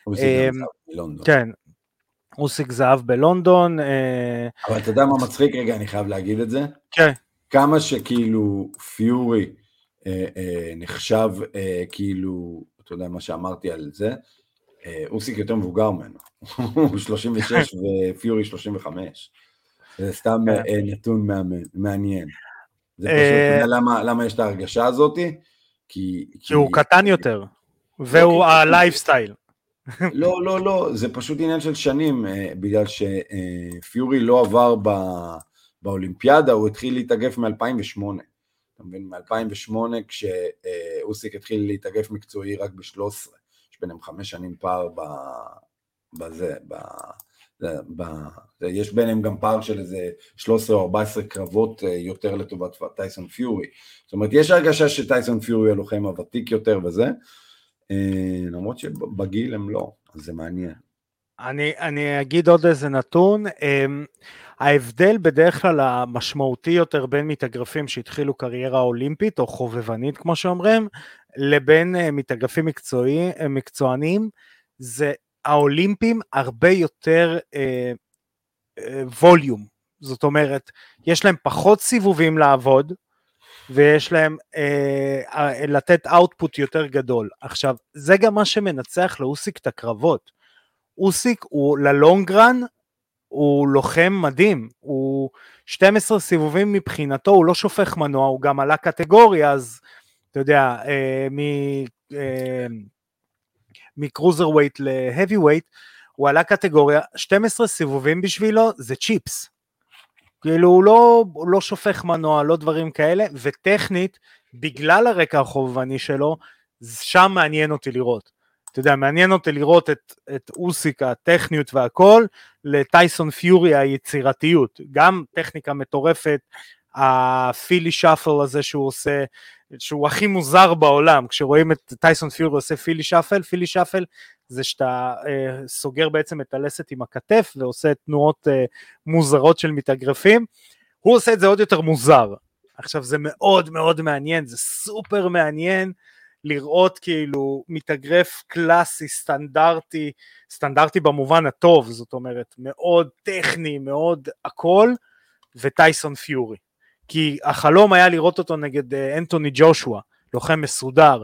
אוסיק גם זהב מלונדון. כן, אוסיק זהב בלונדון, אה, אבל אתה יודע מה מצחיק? רגע, אני חייב להגיד את זה. כן, כמה שכאילו פיורי אה, אה, נחשב אה, כאילו, אתה יודע מה שאמרתי על זה, אה, אוסיק יותר מבוגר ממנו, [LAUGHS] הוא 36 [LAUGHS] ופיורי 35. זה סתם כן. אה, נתון מעניין. זה אה, פשוט, יודע למה, למה יש את ההרגשה הזאתי? כי, כי הוא קטן יותר, והוא כי- הלייפסטייל. לא, לא, לא, זה פשוט עניין של שנים, אה, בגלל שפיורי לא עבר ב, באולימפיאדה, הוא התחיל להתאגף מ-2008. אתה מבין? מ-2008, כשאוסיק התחיל להתאגף מקצועי רק ב-13. יש ביניהם חמש שנים פער ב, בזה, ב, ב, יש ביניהם גם פער של איזה 13 או 14 קרבות אה, יותר לטובת טייסון פיורי. זאת אומרת, יש הרגשה שטייסון פיורי הלוחם הוותיק יותר וזה, אה, למרות שבגיל הם לא, אז זה מעניין. אני, אני אגיד עוד איזה נתון, אמ, ההבדל בדרך כלל המשמעותי יותר בין מתאגרפים שהתחילו קריירה אולימפית או חובבנית כמו שאומרים, לבין אה, מתאגרפים מקצועי, אה, מקצוענים, זה האולימפים הרבה יותר אה, אה, ווליום, זאת אומרת, יש להם פחות סיבובים לעבוד, ויש להם אה, אה, לתת אאוטפוט יותר גדול. עכשיו, זה גם מה שמנצח לאוסיק את הקרבות. אוסיק הוא ללונגרן, הוא לוחם מדהים, הוא 12 סיבובים מבחינתו, הוא לא שופך מנוע, הוא גם עלה קטגוריה, אז אתה יודע, אה, מ... אה, מקרוזר ווייט להבי ווייט, הוא עלה קטגוריה, 12 סיבובים בשבילו זה צ'יפס. כאילו הוא לא, הוא לא שופך מנוע, לא דברים כאלה, וטכנית, בגלל הרקע החובבני שלו, שם מעניין אותי לראות. אתה יודע, מעניין אותי לראות את, את אוסיק, הטכניות והכל, לטייסון פיורי היצירתיות. גם טכניקה מטורפת, ה Philly shuffle הזה שהוא עושה, שהוא הכי מוזר בעולם, כשרואים את טייסון פיורי עושה Philly shuffle, Philly shuffle זה שאתה אה, סוגר בעצם את הלסת עם הכתף ועושה תנועות אה, מוזרות של מתאגרפים, הוא עושה את זה עוד יותר מוזר. עכשיו זה מאוד מאוד מעניין, זה סופר מעניין לראות כאילו מתאגרף קלאסי, סטנדרטי, סטנדרטי במובן הטוב, זאת אומרת מאוד טכני, מאוד הכל, וטייסון פיורי. כי החלום היה לראות אותו נגד אה, אנטוני ג'ושוע, לוחם מסודר,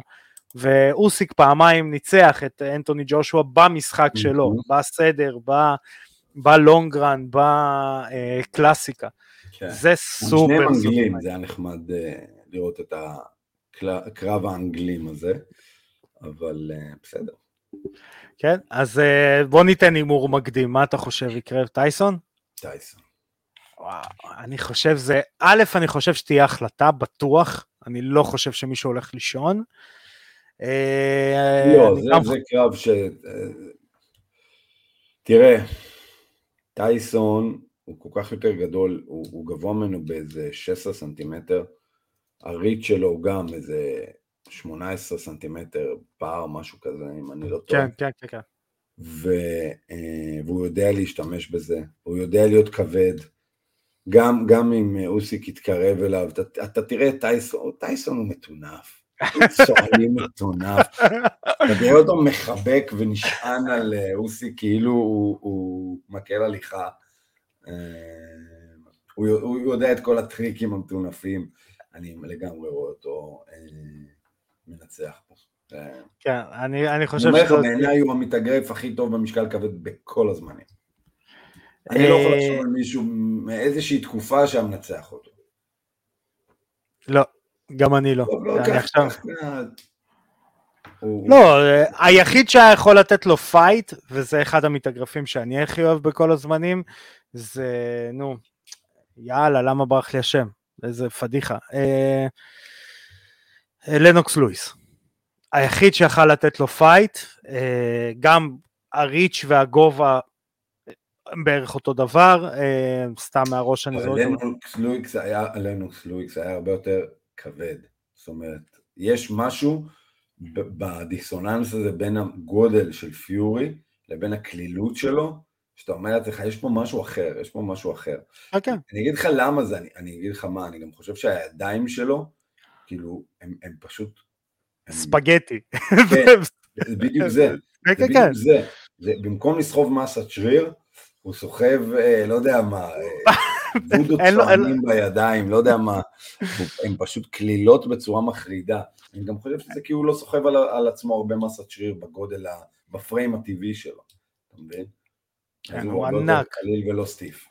ואוסיק פעמיים ניצח את אנטוני ג'ושוע במשחק שלו, בסדר, בלונגרן, בקלאסיקה. כן. זה סופר סופר. אנגלים, זה היה נחמד אה, לראות את הקרב האנגלים הזה, אבל אה, בסדר. כן, אז אה, בוא ניתן הימור מקדים, מה אתה חושב יקרה טייסון? טייסון. וואו, אני חושב זה, א', אני חושב שתהיה החלטה, בטוח, אני לא חושב שמישהו הולך לישון. אה, לא, זה, גם- זה קרב ש... אה, תראה, טייסון הוא כל כך יותר גדול, הוא, הוא גבוה ממנו באיזה 16 סנטימטר, הריץ' שלו הוא גם איזה 18 סנטימטר פער, משהו כזה, אם אני לא טועה. כן, כן, כן, כן. ו, אה, והוא יודע להשתמש בזה, הוא יודע להיות כבד. גם, גם אם אה, אוסיק יתקרב אליו, אתה, אתה תראה את טייסון, טייסון הוא מטונף. סועלים [LAUGHS] מטונף. אתה תראה אותו מחבק ונשען על אה, אוסיק כאילו הוא, הוא מקל הליכה. אה, הוא, הוא יודע את כל הטריקים המטונפים. אני לגמרי רואה אותו מנצח פה. כן, אני, אני אני חושב אומר לך. בעיניי הוא המתאגרף הכי טוב במשקל כבד בכל הזמנים. אני לא יכול אה, לחשוב על מישהו מאיזושהי תקופה שהמנצח אותו. לא, גם אני לא. לא, לא, לא, היחיד שהיה יכול לתת לו פייט, וזה אחד המתאגרפים שאני הכי אוהב בכל הזמנים, זה, נו, יאללה, למה ברח לי השם? איזה פדיחה. אה, אה, לנוקס לואיס. היחיד שיכל לתת לו fight, אה, גם ה reach והגובה בערך אותו דבר, סתם מהראש אני זוכר. לנוקס לואיס היה הרבה יותר כבד, זאת אומרת, יש משהו בדיסוננס הזה בין הגודל של פיורי לבין הקלילות שלו, שאתה אומר לעצמך, יש פה משהו אחר, יש פה משהו אחר. Okay. אני אגיד לך למה זה, אני, אני אגיד לך מה, אני גם חושב שהידיים שלו, כאילו, הם, הם פשוט... ספגטי. כן, [LAUGHS] זה בדיוק זה. כן, כן, כן. זה. זה. במקום לסחוב מסת שריר, הוא סוחב, אה, לא יודע מה, בודות אה, [LAUGHS] צוענים בידיים, לא יודע מה, הם פשוט קלילות בצורה מחרידה. אני גם חושב שזה כי הוא לא סוחב על, על עצמו הרבה מסת שריר בגודל, בפריים הטבעי שלו, אתה מבין? כן, הוא ענק. קליל ולא stiff.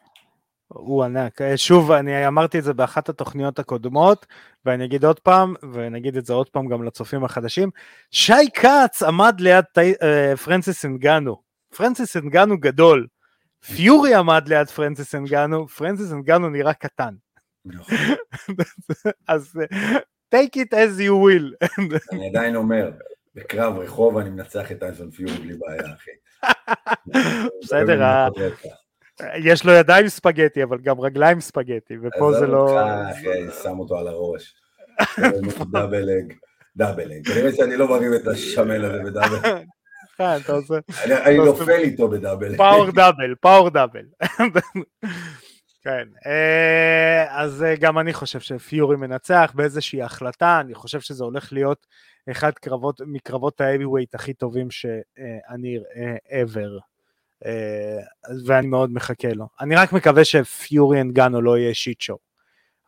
הוא ענק. אה, שוב, אני אמרתי את זה באחת התוכניות הקודמות, ואני אגיד עוד פעם, ונגיד את זה עוד פעם גם לצופים החדשים, שי כץ עמד ליד פרנסיס אנגנו. פרנסיס אנגנו גדול. פיורי עמד ליד פרנסיס אנגנו, פרנסיס אנגנו נראה קטן. נכון. אז אה, take it as you will. אני עדיין אומר, בקרב רחוב אני מנצח את טייסון פיורי בלי בעיה, אחי. בסדר, יש לו ידיים ספגטי, אבל גם רגליים ספגטי, ופה זה לא... שם אותו על הראש. double leg, double leg. כנראה שאני לא מרים את השמל הזה ב double. [LAUGHS] אה, אני נופל איתו ב double. power [LAUGHS] double, power double. כן, אה, אז אה, גם אני חושב שפיורי מנצח באיזושהי החלטה, אני חושב שזה הולך להיות אחד קרבות, מקרבות heavyweight הכי טובים שאני אראה ever, ואני מאוד מחכה לו. אני רק מקווה שפיורי אנגנו לא יהיה shit show.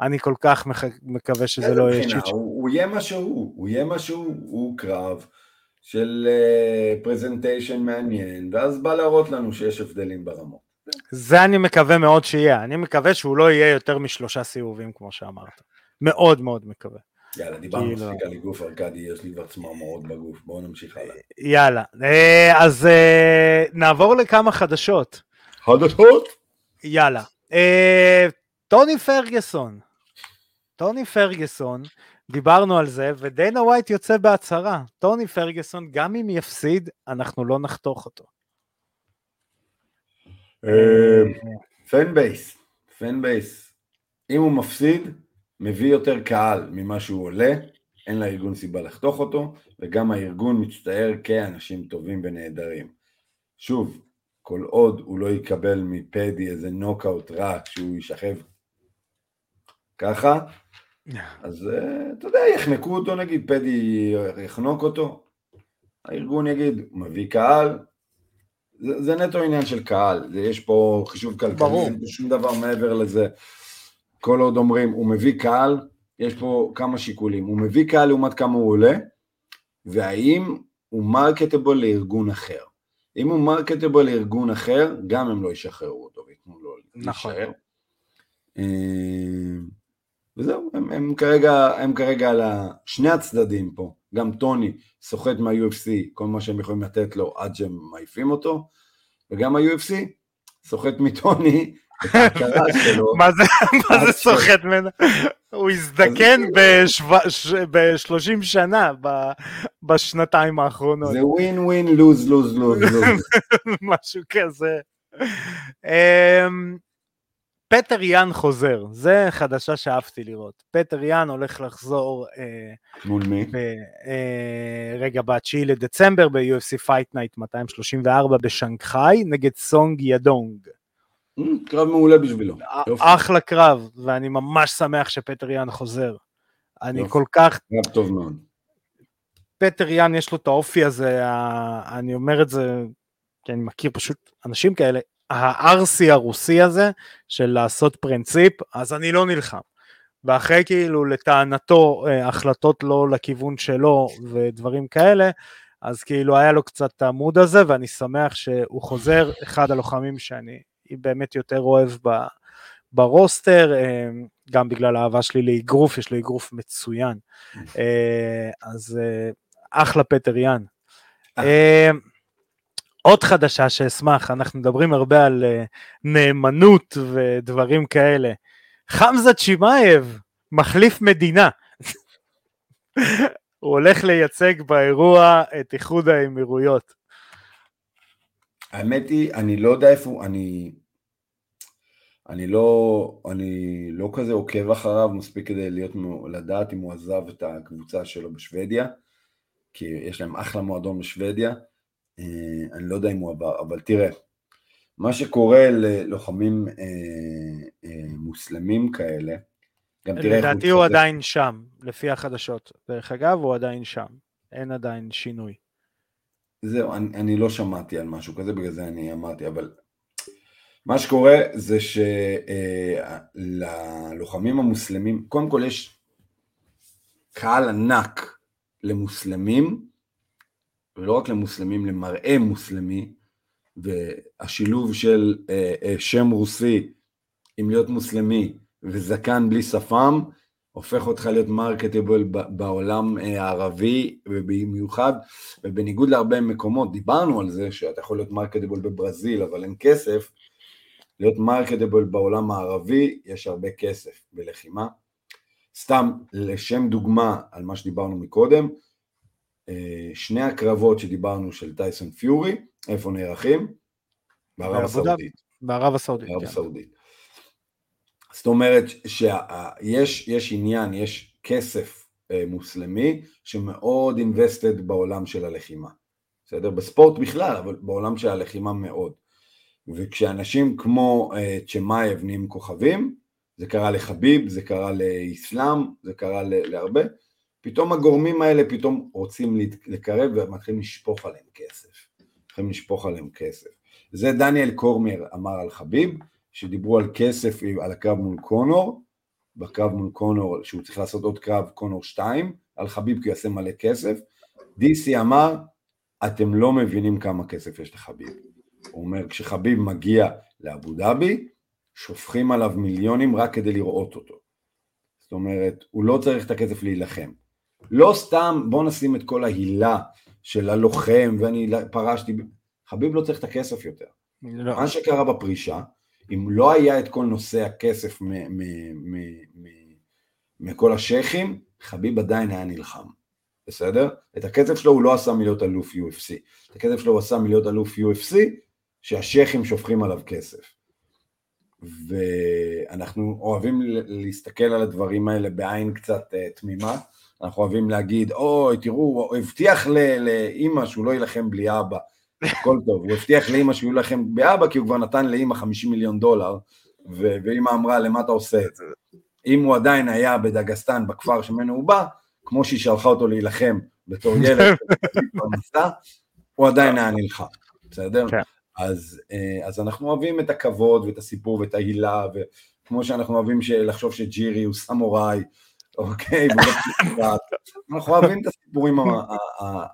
אני כל כך מקווה שזה לא יהיה shit show. הוא יהיה מה שהוא, הוא יהיה מה שהוא, הוא קרב של presentation מעניין, ואז בא להראות לנו שיש הבדלים ברמות. זה אני מקווה מאוד שיהיה, אני מקווה שהוא לא יהיה יותר משלושה סיבובים כמו שאמרת. מאוד מאוד מקווה. יאללה, דיברנו מספיק על אגרוף ארכדי, יש לי כבר צמרמורות בגוף, בואו נמשיך הלאה. יאללה, אה, אז אה, נעבור לכמה חדשות. חדשות? יאללה. אה, טוני פרגוסון. טוני פרגוסון, דיברנו על זה, ודיינה ווייט יוצא בהצהרה. טוני פרגוסון, גם אם יפסיד, אנחנו לא נחתוך אותו. fan base, fan base. אם הוא מפסיד, מביא יותר קהל ממה שהוא עולה, אין לארגון סיבה לחתוך אותו, וגם הארגון מצטער כאנשים טובים ונהדרים. שוב, כל עוד הוא לא יקבל מפדי איזה נוקאוט רע כשהוא יישכב ככה, אז אה, אתה יודע, יחנקו אותו נגיד, פדי יחנוק אותו, הארגון יגיד, הוא מביא קהל, זה, זה נטו עניין של קהל, יש פה חישוב כלכלי, אין שום דבר מעבר לזה. כל עוד אומרים, הוא מביא קהל, יש פה כמה שיקולים, הוא מביא קהל לעומת כמה הוא עולה, והאם הוא מרקטבל לארגון אחר. אם הוא מרקטבל לארגון אחר, גם הם לא ישחררו אותו וייתנו לו נכון. להישאר. וזהו, הם, הם, כרגע, הם כרגע על שני הצדדים פה, גם טוני סוחט מה-UFC כל מה שהם יכולים לתת לו עד שהם מעיפים אותו, וגם ה-UFC סוחט מטוני [LAUGHS] מה זה סוחט ממנו? הוא הזדקן ב-30 שנה בשנתיים האחרונות. זה ווין ווין לוז לוז לוז לוז. משהו כזה. פטר יאן חוזר, זה חדשה שאהבתי לראות. פטר יאן הולך לחזור... אה, מול מי? אה, רגע, ב-9 לדצמבר ב-UFC Fight Night 234 בשנגחאי נגד סונג ידונג. קרב מעולה בשבילו. אחלה קרב, ואני ממש שמח שפטר יאן חוזר. אני כל כך... קרב טוב מאוד. פטר יאן יש לו את האופי הזה, אני אומר את זה, כי אני מכיר פשוט אנשים כאלה, הארסי הרוסי הזה של לעשות פרינציפ, אז אני לא נלחם. ואחרי כאילו לטענתו אה, החלטות לא לכיוון שלו ודברים כאלה, אז כאילו היה לו קצת את העמוד הזה ואני שמח שהוא חוזר, אחד הלוחמים שאני באמת יותר אוהב ב, ברוסטר, אה, גם בגלל האהבה שלי לאגרוף, יש לו אגרוף מצוין. אה, אז אחלה פטריאן. אה. עוד חדשה שאשמח, אנחנו מדברים הרבה על נאמנות ודברים כאלה. חמזה צ'ימאייב מחליף מדינה. [LAUGHS] הוא הולך לייצג באירוע את איחוד האמירויות. האמת היא, אני לא יודע איפה, אני, אני לא, אני לא כזה עוקב אחריו מספיק כדי להיות, לדעת אם הוא עזב את הקבוצה שלו בשוודיה, כי יש להם אחלה מועדון בשוודיה, אה, אני לא יודע אם הוא עבר, אבל תראה, מה שקורה ללוחמים אה, אה, מוסלמים כאלה, גם תראה לדעתי הוא עדיין שם, לפי החדשות. דרך אגב, הוא עדיין שם. אין עדיין שינוי. זהו, אני, אני לא שמעתי על משהו כזה, בגלל זה אני אמרתי, אבל מה שקורה זה שללוחמים אה, המוסלמים, קודם כל יש קהל ענק למוסלמים, ולא רק למוסלמים, למראה מוסלמי, והשילוב של אה, אה, שם רוסי עם להיות מוסלמי וזקן בלי שפם, הופך אותך להיות מרקטיבל בעולם אה, הערבי ובמיוחד, ובניגוד להרבה מקומות, דיברנו על זה שאתה יכול להיות מרקטיבל בברזיל אבל אין כסף, להיות מרקטיבל בעולם הערבי יש הרבה כסף בלחימה. סתם לשם דוגמה על מה שדיברנו מקודם, שני הקרבות שדיברנו של טייסון פיורי, איפה נערכים? בערב הסעודית. בערב הסעודית. בערב כן. הסעודית. זאת אומרת שיש עניין, יש כסף אה, מוסלמי שמאוד אינבסטד בעולם של הלחימה. בסדר? בספורט בכלל, אבל בעולם של הלחימה מאוד. וכשאנשים כמו uh, צ'מאייב נהיים כוכבים, זה קרה לחביב, זה קרה לאסלאם, זה קרה להרבה, פתאום הגורמים האלה פתאום רוצים לקרב ומתחילים לשפוך עליהם כסף. מתחילים לשפוך עליהם כסף. זה דניאל קורמר אמר על חביב, שדיברו על כסף על הקרב מול קונור, בקרב מול קונור, שהוא צריך לעשות עוד קרב קונור 2, על חביב כי יעשה מלא כסף, דיסי אמר, אתם לא מבינים כמה כסף יש לחביב. הוא אומר, כשחביב מגיע לאבו דאבי, שופכים עליו מיליונים רק כדי לראות אותו. זאת אומרת, הוא לא צריך את הכסף להילחם. לא סתם, בוא נשים את כל ההילה של הלוחם, ואני פרשתי, חביב לא צריך את הכסף יותר. לא. מה שקרה בפרישה, אם לא היה את כל נושא הכסף מכל השייחים, חביב עדיין היה נלחם, בסדר? את הכסף שלו הוא לא עשה מלהיות אלוף UFC, את הכסף שלו הוא עשה מלהיות אלוף UFC, שהשייחים שופכים עליו כסף. ואנחנו אוהבים להסתכל על הדברים האלה בעין קצת uh, תמימה, אנחנו אוהבים להגיד, אוי, תראו, הוא הבטיח לאימא שהוא לא יילחם בלי אבא, הכל טוב, הוא הבטיח לאימא שהוא יילחם באבא, כי הוא כבר נתן לאימא 50 מיליון דולר, ואימא אמרה, למה אתה עושה את זה? אם הוא עדיין היה בדגסטן, בכפר שממנו הוא בא, כמו שהיא שלחה אותו להילחם בתור [LAUGHS] ילד, הוא עדיין היה נלחם, בסדר? כן. אז, אה, אז אנחנו אוהבים את הכבוד ואת הסיפור ואת ההילה, וכמו שאנחנו אוהבים לחשוב שג'ירי הוא סמוראי, אוקיי, אנחנו אוהבים את הסיפורים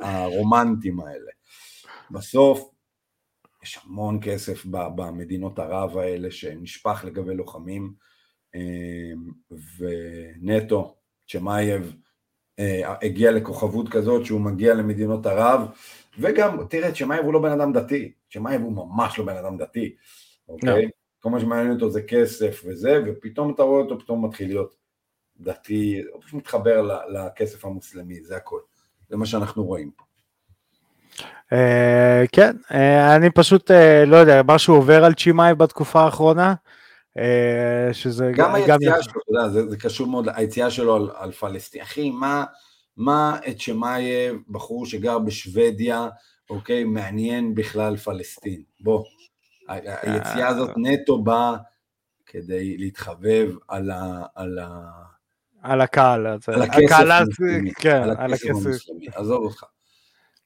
הרומנטיים האלה. בסוף יש המון כסף במדינות ערב האלה שנשפך לגבי לוחמים, אה, ונטו, צ'מאייב, אה, הגיע לכוכבות כזאת שהוא מגיע למדינות ערב, וגם, תראה, צ'מאייב הוא לא בן אדם דתי, צ'מאייב הוא ממש לא בן אדם דתי, אוקיי? No. כל מה שמעניין אותו זה כסף וזה, ופתאום אתה רואה אותו, פתאום מתחיל להיות דתי, הוא פשוט מתחבר לכסף המוסלמי, זה הכל. זה מה שאנחנו רואים פה. Uh, כן, uh, אני פשוט uh, לא יודע, משהו עובר על צ'ימאי בתקופה האחרונה, uh, שזה גם היציאה גם... שלו, אתה יודע, זה, זה קשור מאוד, היציאה שלו על, על פלסטין, אחי, מה, מה את צ'ימאי, בחור שגר בשוודיה, אוקיי, מעניין בכלל פלסטין, בוא, היציאה הזאת נטו באה כדי להתחבב על ה... על ה... על הקהל, על הכסף, כן, על הכסף המוסלמי, עזוב אותך.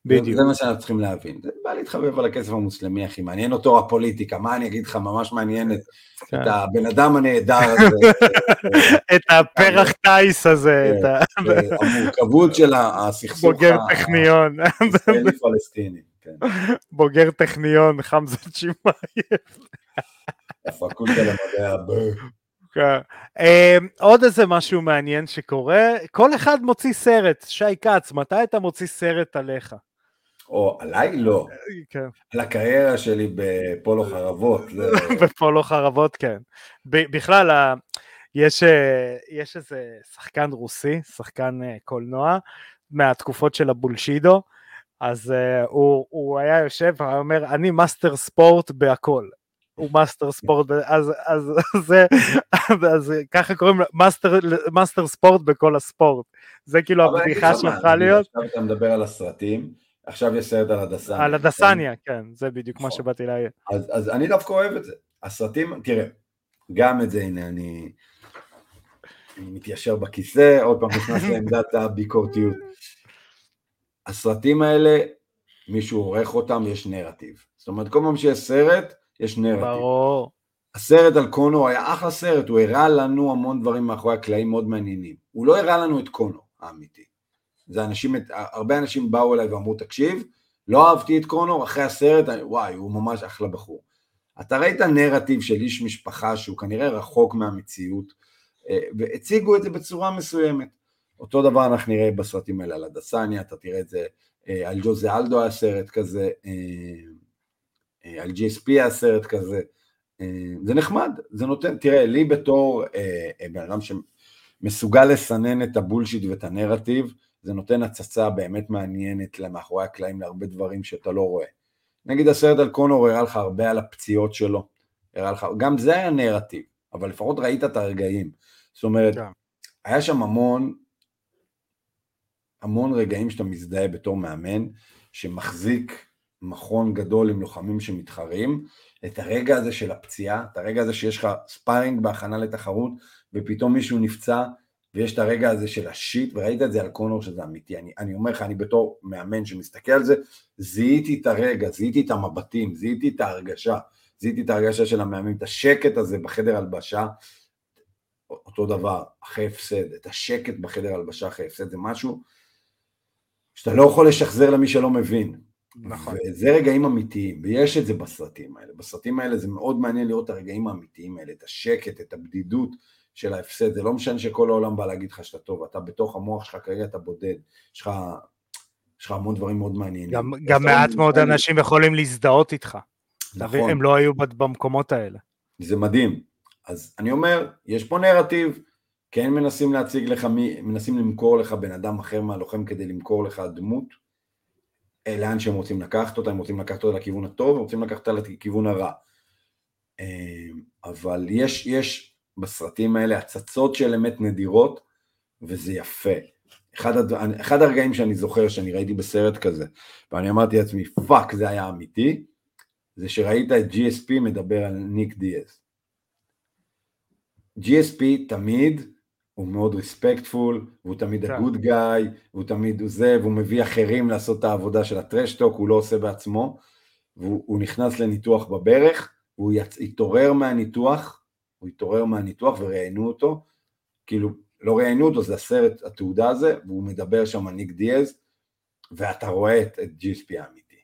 בדיוק. זה מה שאנחנו צריכים להבין. זה בא להתחבב על הכסף המוסלמי, אחי. מעניין אותו הפוליטיקה, מה אני אגיד לך, ממש מעניין את, כן. את הבן אדם הנהדר הזה. [LAUGHS] את הפרח טייס הזה. כן, המורכבות של הסכסוך. בוגר טכניון. הישראלי-פלסטיני. כן. בוגר טכניון, חמזה צ'ימאייב. הפקולטה למדעי הבא. כן. אמ, עוד איזה משהו מעניין שקורה, כל אחד מוציא סרט, שי כץ, מתי אתה מוציא סרט עליך? או עליי? לא. כן. על הקריירה שלי בפולו חרבות. [LAUGHS] בפולו חרבות, כן. בכלל, יש, אה, יש איזה שחקן רוסי, שחקן אה, קולנוע, מהתקופות של ה bullshido, אז אה, הוא, הוא היה יושב ואומר, אני מאסטר ספורט בהכל. הוא מאסטר ספורט, אז, אז, זה, אז ככה קוראים לו מאסטר, מאסטר ספורט בכל הספורט. זה כאילו הבדיחה שהפכה להיות. עכשיו אתה מדבר על הסרטים, עכשיו יש סרט על הדסניה. על הדסניה, כן, זה בדיוק מה נכון. שבאתי להגיד. אז, אז אני דווקא אוהב את זה. הסרטים, תראה, גם את זה, הנה, אני, אני מתיישר בכיסא, עוד פעם נכנס [LAUGHS] לעמדת הביקורתיות. הסרטים האלה, מישהו עורך אותם, יש נרטיב. זאת אומרת, כל פעם שיש סרט, יש נרטיב. ברור. הסרט על קונור היה אחלה סרט, הוא הראה לנו המון דברים מאחורי הקלעים מאוד מעניינים. הוא לא הראה לנו את קונור האמיתי. זה אנשים, הרבה אנשים באו אליי ואמרו, תקשיב, לא אהבתי את קונור, אחרי הסרט, וואי, הוא ממש אחלה בחור. אתה ראית נרטיב של איש משפחה שהוא כנראה רחוק מהמציאות, אה, והציגו את זה בצורה מסוימת. אותו דבר אנחנו נראה בסרטים האלה על הדסניה, אתה תראה את זה, אה, על ג'וזה אלדו היה סרט כזה, אה, על GSP היה סרט כזה, זה נחמד, זה נותן, תראה, לי בתור בן אדם שמסוגל לסנן את הבולשיט ואת הנרטיב, זה נותן הצצה באמת מעניינת למאחורי הקלעים להרבה דברים שאתה לא רואה. נגיד הסרט על קונור הראה לך הרבה על הפציעות שלו, הראה לך, גם זה היה נרטיב, אבל לפחות ראית את הרגעים. זאת אומרת, yeah. כן. היה שם המון, המון רגעים שאתה מזדהה בתור מאמן, שמחזיק מכון גדול עם לוחמים שמתחרים, את הרגע הזה של הפציעה, את הרגע הזה שיש לך ספארינג בהכנה לתחרות, ופתאום מישהו נפצע, ויש את הרגע הזה של השיט, וראית את זה על קונור שזה אמיתי, אני, אני אומר לך, אני בתור מאמן שמסתכל על זה, זיהיתי את הרגע, זיהיתי את המבטים, זיהיתי את ההרגשה, זיהיתי את ההרגשה של המאמן, את השקט הזה בחדר הלבשה, אותו דבר, אחרי הפסד, את השקט בחדר הלבשה אחרי הפסד, זה משהו שאתה לא יכול לשחזר למי שלא מבין. נכון. וזה רגעים אמיתיים, ויש את זה בסרטים האלה. בסרטים האלה זה מאוד מעניין לראות את הרגעים האמיתיים האלה, את השקט, את הבדידות של ההפסד. זה לא משנה שכל העולם בא להגיד לך שאתה טוב, אתה בתוך המוח שלך כרגע אתה בודד, יש לך, יש לך המון דברים מאוד מעניינים. גם, גם מעט מאוד אנשים יכולים להזדהות איתך. נכון. הם לא היו במקומות האלה. זה מדהים. אז אני אומר, יש פה נרטיב, כן מנסים להציג לך, מנסים למכור לך בן אדם אחר מהלוחם כדי למכור לך דמות, לאן שהם רוצים לקחת אותה, הם רוצים לקחת אותה לכיוון הטוב, הם רוצים לקחת אותה לכיוון הרע. אה, אבל יש, יש בסרטים האלה הצצות של אמת נדירות, וזה יפה. אחד, הד... אחד הרגעים שאני זוכר שאני ראיתי בסרט כזה, ואני אמרתי לעצמי, fuck, זה היה אמיתי, זה שראית את GSP מדבר על ניק דיאז. GSP תמיד הוא מאוד respectful, והוא תמיד כן. ה good guy, והוא תמיד הוא זה, והוא מביא אחרים לעשות את העבודה של הטרשטוק, הוא לא עושה בעצמו, והוא נכנס לניתוח בברך, והוא יצ... התעורר מהניתוח, הוא התעורר מהניתוח וראיינו אותו, כאילו, לא ראיינו אותו, זה הסרט, התעודה הזה, והוא מדבר שם על ניק דיאז, ואתה רואה את, את GSP האמיתי.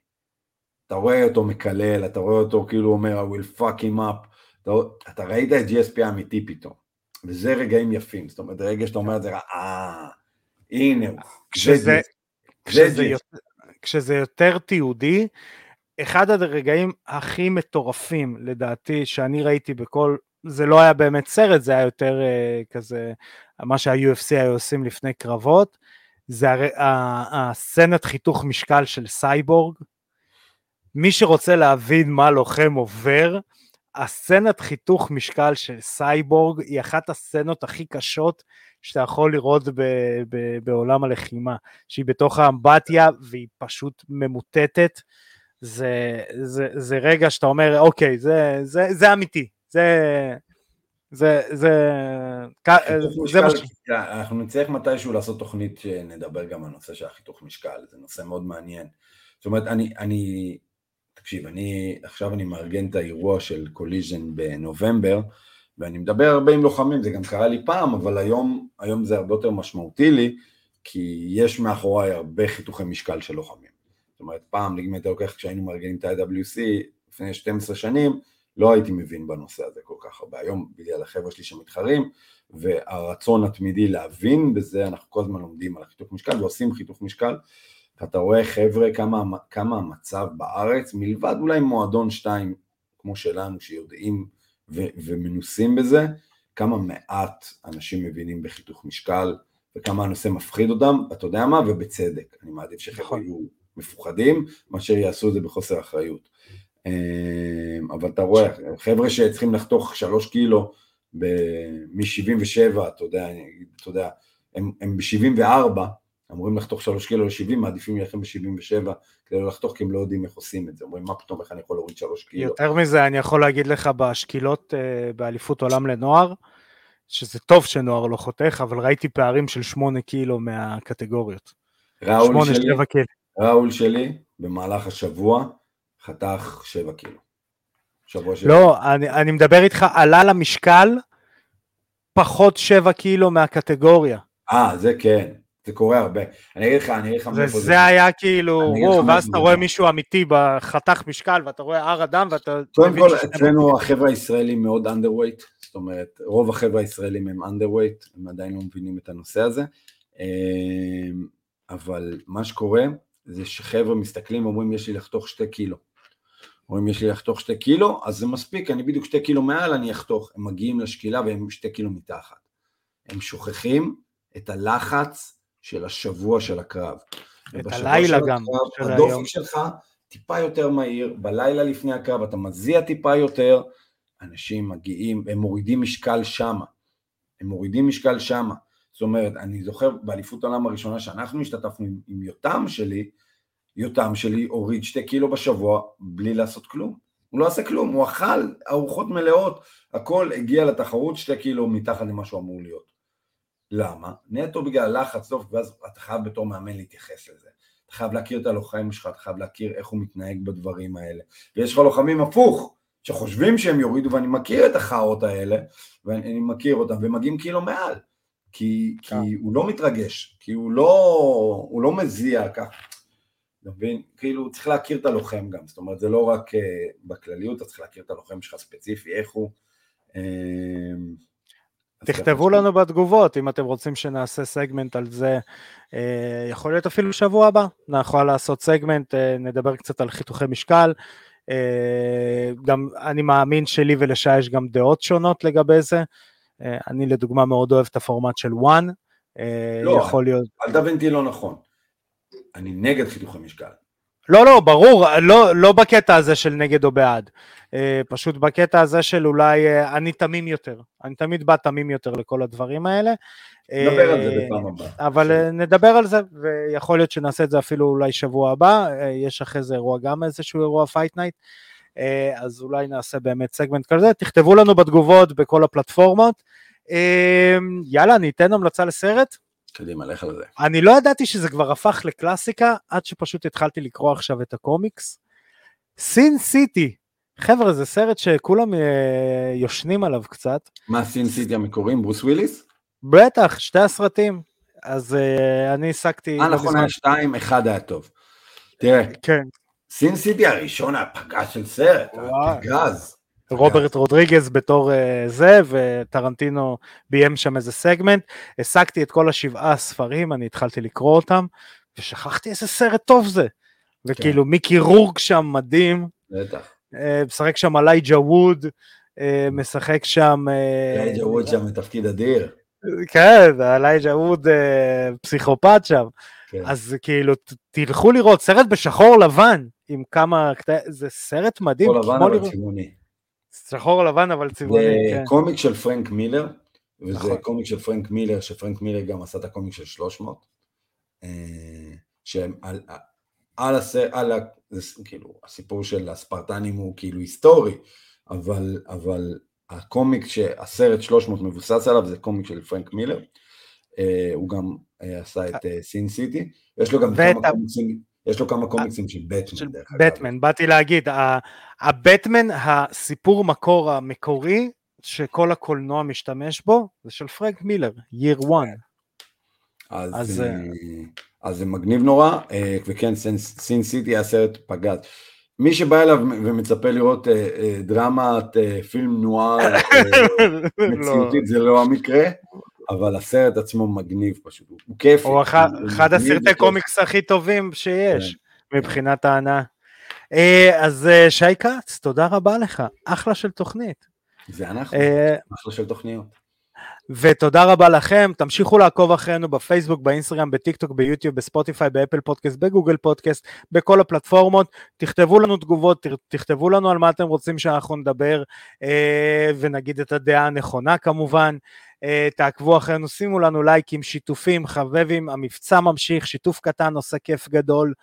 אתה רואה אותו מקלל, אתה רואה אותו כאילו אומר, I will fuck him up, אתה, אתה ראית את GSP האמיתי פתאום, וזה רגעים יפים, זאת אומרת, רגע שאתה אומר את זה, אה, הנה הוא, כשזה, כשזה, יותר, כשזה יותר תיעודי, אחד הרגעים הכי מטורפים לדעתי שאני ראיתי בכל, זה לא היה באמת סרט, זה היה יותר uh, כזה, מה שה-UFC היו עושים לפני קרבות, זה הר... הסצנת חיתוך משקל של סייבורג. מי שרוצה להבין מה לוחם עובר, הסצנת חיתוך משקל של סייבורג היא אחת הסצנות הכי קשות שאתה יכול לראות ב, ב, בעולם הלחימה, שהיא בתוך האמבטיה והיא פשוט ממוטטת. זה, זה, זה רגע שאתה אומר, אוקיי, זה, זה, זה אמיתי, זה, זה, זה, זה מה ש... אנחנו נצטרך מתישהו לעשות תוכנית שנדבר גם על נושא של החיתוך משקל, זה נושא מאוד מעניין. זאת אומרת, אני, אני תקשיב, אני, עכשיו אני מארגן את האירוע של Collision בנובמבר, ואני מדבר הרבה עם לוחמים, זה גם קרה לי פעם, אבל היום, היום זה הרבה יותר משמעותי לי, כי יש מאחוריי הרבה חיתוכי משקל של לוחמים. זאת אומרת, פעם, אם אתה לוקח, כשהיינו מארגנים את ה-IWC לפני 12 שנים, לא הייתי מבין בנושא הזה כל כך הרבה. היום בגלל החבר'ה שלי שמתחרים, והרצון התמידי להבין בזה, אנחנו כל הזמן לומדים על החיתוך משקל ועושים חיתוך משקל, ואתה רואה חבר'ה כמה, כמה המצב בארץ, מלבד אולי מועדון שתיים כמו שלנו שיודעים ו- ומנוסים בזה, כמה מעט אנשים מבינים בחיתוך משקל וכמה הנושא מפחיד אותם, אתה יודע מה, ובצדק, אני מעדיף שחבר'ה נכון. יהיו מפוחדים, מאשר יעשו את זה בחוסר אחריות. אמ, אבל אתה רואה, חבר'ה שצריכים לחתוך שלוש קילו מ-77, אתה יודע, אתה יודע, הם, הם ב-74, אמורים לחתוך שלוש קילו ל-70, מעדיפים להילחם ב-77 כדי לא לחתוך, כי הם לא יודעים איך עושים את זה, אומרים, מה פתאום, איך אני יכול להוריד שלוש קילו? יותר מזה, אני יכול להגיד לך בשקילות uh, באליפות עולם לנוער, שזה טוב שנוער לא חותך, אבל ראיתי פערים של שמונה קילו מהקטגוריות. ראול שלי, ראול שלי, במהלך השבוע, חתך שבע קילו. שבוע שבע. לא, אני, אני מדבר איתך, עלה למשקל פחות שבע קילו מהקטגוריה. אה, זה כן. זה קורה הרבה. אני אגיד לך, אני אגיד לך מאיפה זה. זה היה כאילו, וואו, ואז אתה רואה מישהו אמיתי בחתך משקל, ואתה רואה הר אדם, ואתה... קודם כל, אצלנו החבר'ה הישראלים מאוד underweight, זאת אומרת, רוב החבר'ה הישראלים הם underweight, הם עדיין לא מבינים את הנושא הזה, אמ, אבל מה שקורה, זה שחבר'ה מסתכלים ואומרים, יש לי לחתוך שתי קילו. אומרים, יש לי לחתוך שתי קילו, אז זה מספיק, אני בדיוק שתי קילו מעל, אני אחתוך. הם מגיעים לשקילה והם שתי קילו מתחת. הם שוכחים את הלחץ של השבוע של הקרב. את הלילה גם. הקרב, הדופק שלך טיפה יותר מהיר, בלילה לפני הקרב אתה מזיע טיפה יותר, אנשים מגיעים, הם מורידים משקל שמה. הם מורידים משקל שמה. זאת אומרת, אני זוכר באליפות העולם הראשונה שאנחנו השתתפנו עם, עם יותם שלי, יותם שלי הוריד שתי קילו בשבוע בלי לעשות כלום. הוא לא עשה כלום, הוא אכל ארוחות מלאות, הכל הגיע לתחרות שתי קילו מתחת למה שהוא אמור להיות. למה? נטו בגלל לחץ, טוב, ואז אתה חייב בתור מאמן להתייחס לזה. אתה חייב להכיר את הלוחם שלך, אתה חייב להכיר איך הוא מתנהג בדברים האלה. ויש לך לוחמים הפוך, שחושבים שהם יורידו, ואני מכיר את החארות האלה, ואני מכיר אותם, ומגיעים כאילו מעל. כי, כי כן. הוא לא מתרגש, כי הוא לא, הוא לא מזיע ככה. אתה מבין? כאילו צריך להכיר את הלוחם גם, זאת אומרת זה לא רק uh, בכלליות, אתה צריך להכיר את הלוחם שלך ספציפי, איך הוא. Uh, תכתבו לנו בתגובות אם אתם רוצים שנעשה סגמנט על זה, אה, יכול להיות אפילו שבוע הבא, נוכל לעשות סגמנט, אה, נדבר קצת על חיתוכי משקל, אה, גם אני מאמין שלי ולשי יש גם דעות שונות לגבי זה, אני לדוגמה מאוד אוהב את הפורמט של ONE, לא, יכול להיות... אל תבין אותי לא נכון, אני נגד חיתוכי משקל. לא, לא, ברור, לא, לא בקטע הזה של נגד או בעד. אה, פשוט בקטע הזה של אולי אה, אני תמים יותר. אני תמיד בא תמים יותר לכל הדברים האלה. נדבר על זה אה, בפעם הבאה. אבל נדבר על זה, ויכול להיות שנעשה את זה אפילו אולי שבוע הבא. יש אחרי זה אירוע, גם איזשהו אירוע Fight Night. אז אולי נעשה באמת סגמנט כזה. תכתבו לנו בתגובות בכל הפלטפורמות. יאללה, אני אתן המלצה לסרט. קדימה, לך על זה. אני לא ידעתי שזה כבר הפך לקלאסיקה, עד שפשוט התחלתי לקרוא עכשיו את הקומיקס. Sin City, חבר'ה, זה סרט שכולם אה, ישנים עליו קצת. מה Sin City המקוריים? ברוס וויליס? בטח, שתי הסרטים. אז אה, אני הסקתי... אה, נכון, היה שתיים, אחד היה טוב. תראה, כן. סין סיטי הראשון היה פגז של סרט, פגז. רוברט רודריגז בתור uh, זה, וטרנטינו ביים שם איזה סגמנט. השגתי את כל השבעה ספרים, אני התחלתי לקרוא אותם, ושכחתי איזה סרט טוב זה. וכאילו כן. מיקי רורק שם מדהים. בטח. Uh, משחק שם אלייג'ה ווד, uh, משחק שם... אלייג'ה ווד שם בתפקיד אדיר. כן, אלייג'ה ווד פסיכופת שם. כן. אז כאילו, תלכו לראות, סרט בשחור לבן, עם כמה, זה סרט מדהים. שחור לבן אבל צבעוני. שחור לבן אבל צבעוני, כן. זה קומיק של פרנק מילר, וזה נכון. קומיק של פרנק מילר, שפרנק מילר גם עשה את הקומיק של 300, אה, שהם על, על, הסר, על ה, זה, כאילו, הסיפור של הספרטנים הוא כאילו היסטורי, אבל, אבל הקומיק שהסרט 300 מבוסס עליו זה קומיק של פרנק מילר, אה, הוא גם אה, עשה את סין סיטי, יש לו גם כמה קומיקסים יש לו כמה קומיקסים של בטמן, אגב. בטמן, באתי להגיד, הבטמן, הסיפור מקור המקורי, שכל הקולנוע משתמש בו, זה של פרנק מילר, year one. אז, אז, אה, אז זה מגניב נורא, אה, וכן, סין סיטי הסרט פגז. מי שבא אליו ומצפה לראות אה, אה, דרמת אה, פילם נוער [LAUGHS] לא. מציאותית זה לא המקרה, אבל הסרט עצמו מגניב פשוט, הוא כיף. הוא אחד הסרטי קומיקס הכי טובים שיש, כן. מבחינת ההנאה. אז שי כץ, תודה רבה לך, אחלה של תוכנית. זה אנחנו, אחלה של תוכניות. ותודה רבה לכם, תמשיכו לעקוב אחרינו בפייסבוק, באינסטגרם, בטיקטוק, ביוטיוב, בספוטיפיי, באפל פודקאסט, בגוגל פודקאסט, בכל הפלטפורמות, תכתבו לנו תגובות, תכתבו לנו על מה אתם רוצים שאנחנו נדבר אה, ונגיד את הדעה הנכונה כמובן, אה, תעקבו אחרינו, שימו לנו לייקים, שיתופים, חבבים, המבצע ממשיך, שיתוף קטן עושה כיף גדול.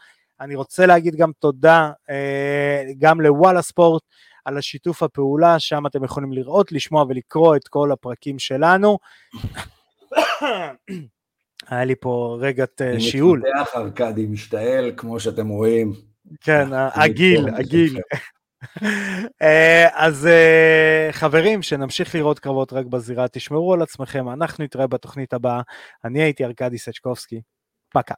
אני רוצה להגיד גם תודה אה, גם לוואלה ספורט, על השיתוף הפעולה, שם אתם יכולים לראות, לשמוע ולקרוא את כל הפרקים שלנו. [COUGHS] היה לי פה רגעת אה, שיעול. אני מתפתח ארכדי משתעל, כמו שאתם רואים. כן, הגיל, הגיל. [LAUGHS] אה, אז אה, חברים, שנמשיך לראות קרבות רק בזירה, תשמרו על עצמכם, אנחנו נתראה בתוכנית הבאה. אני הייתי ארכדי סצ'קובסקי, פקה.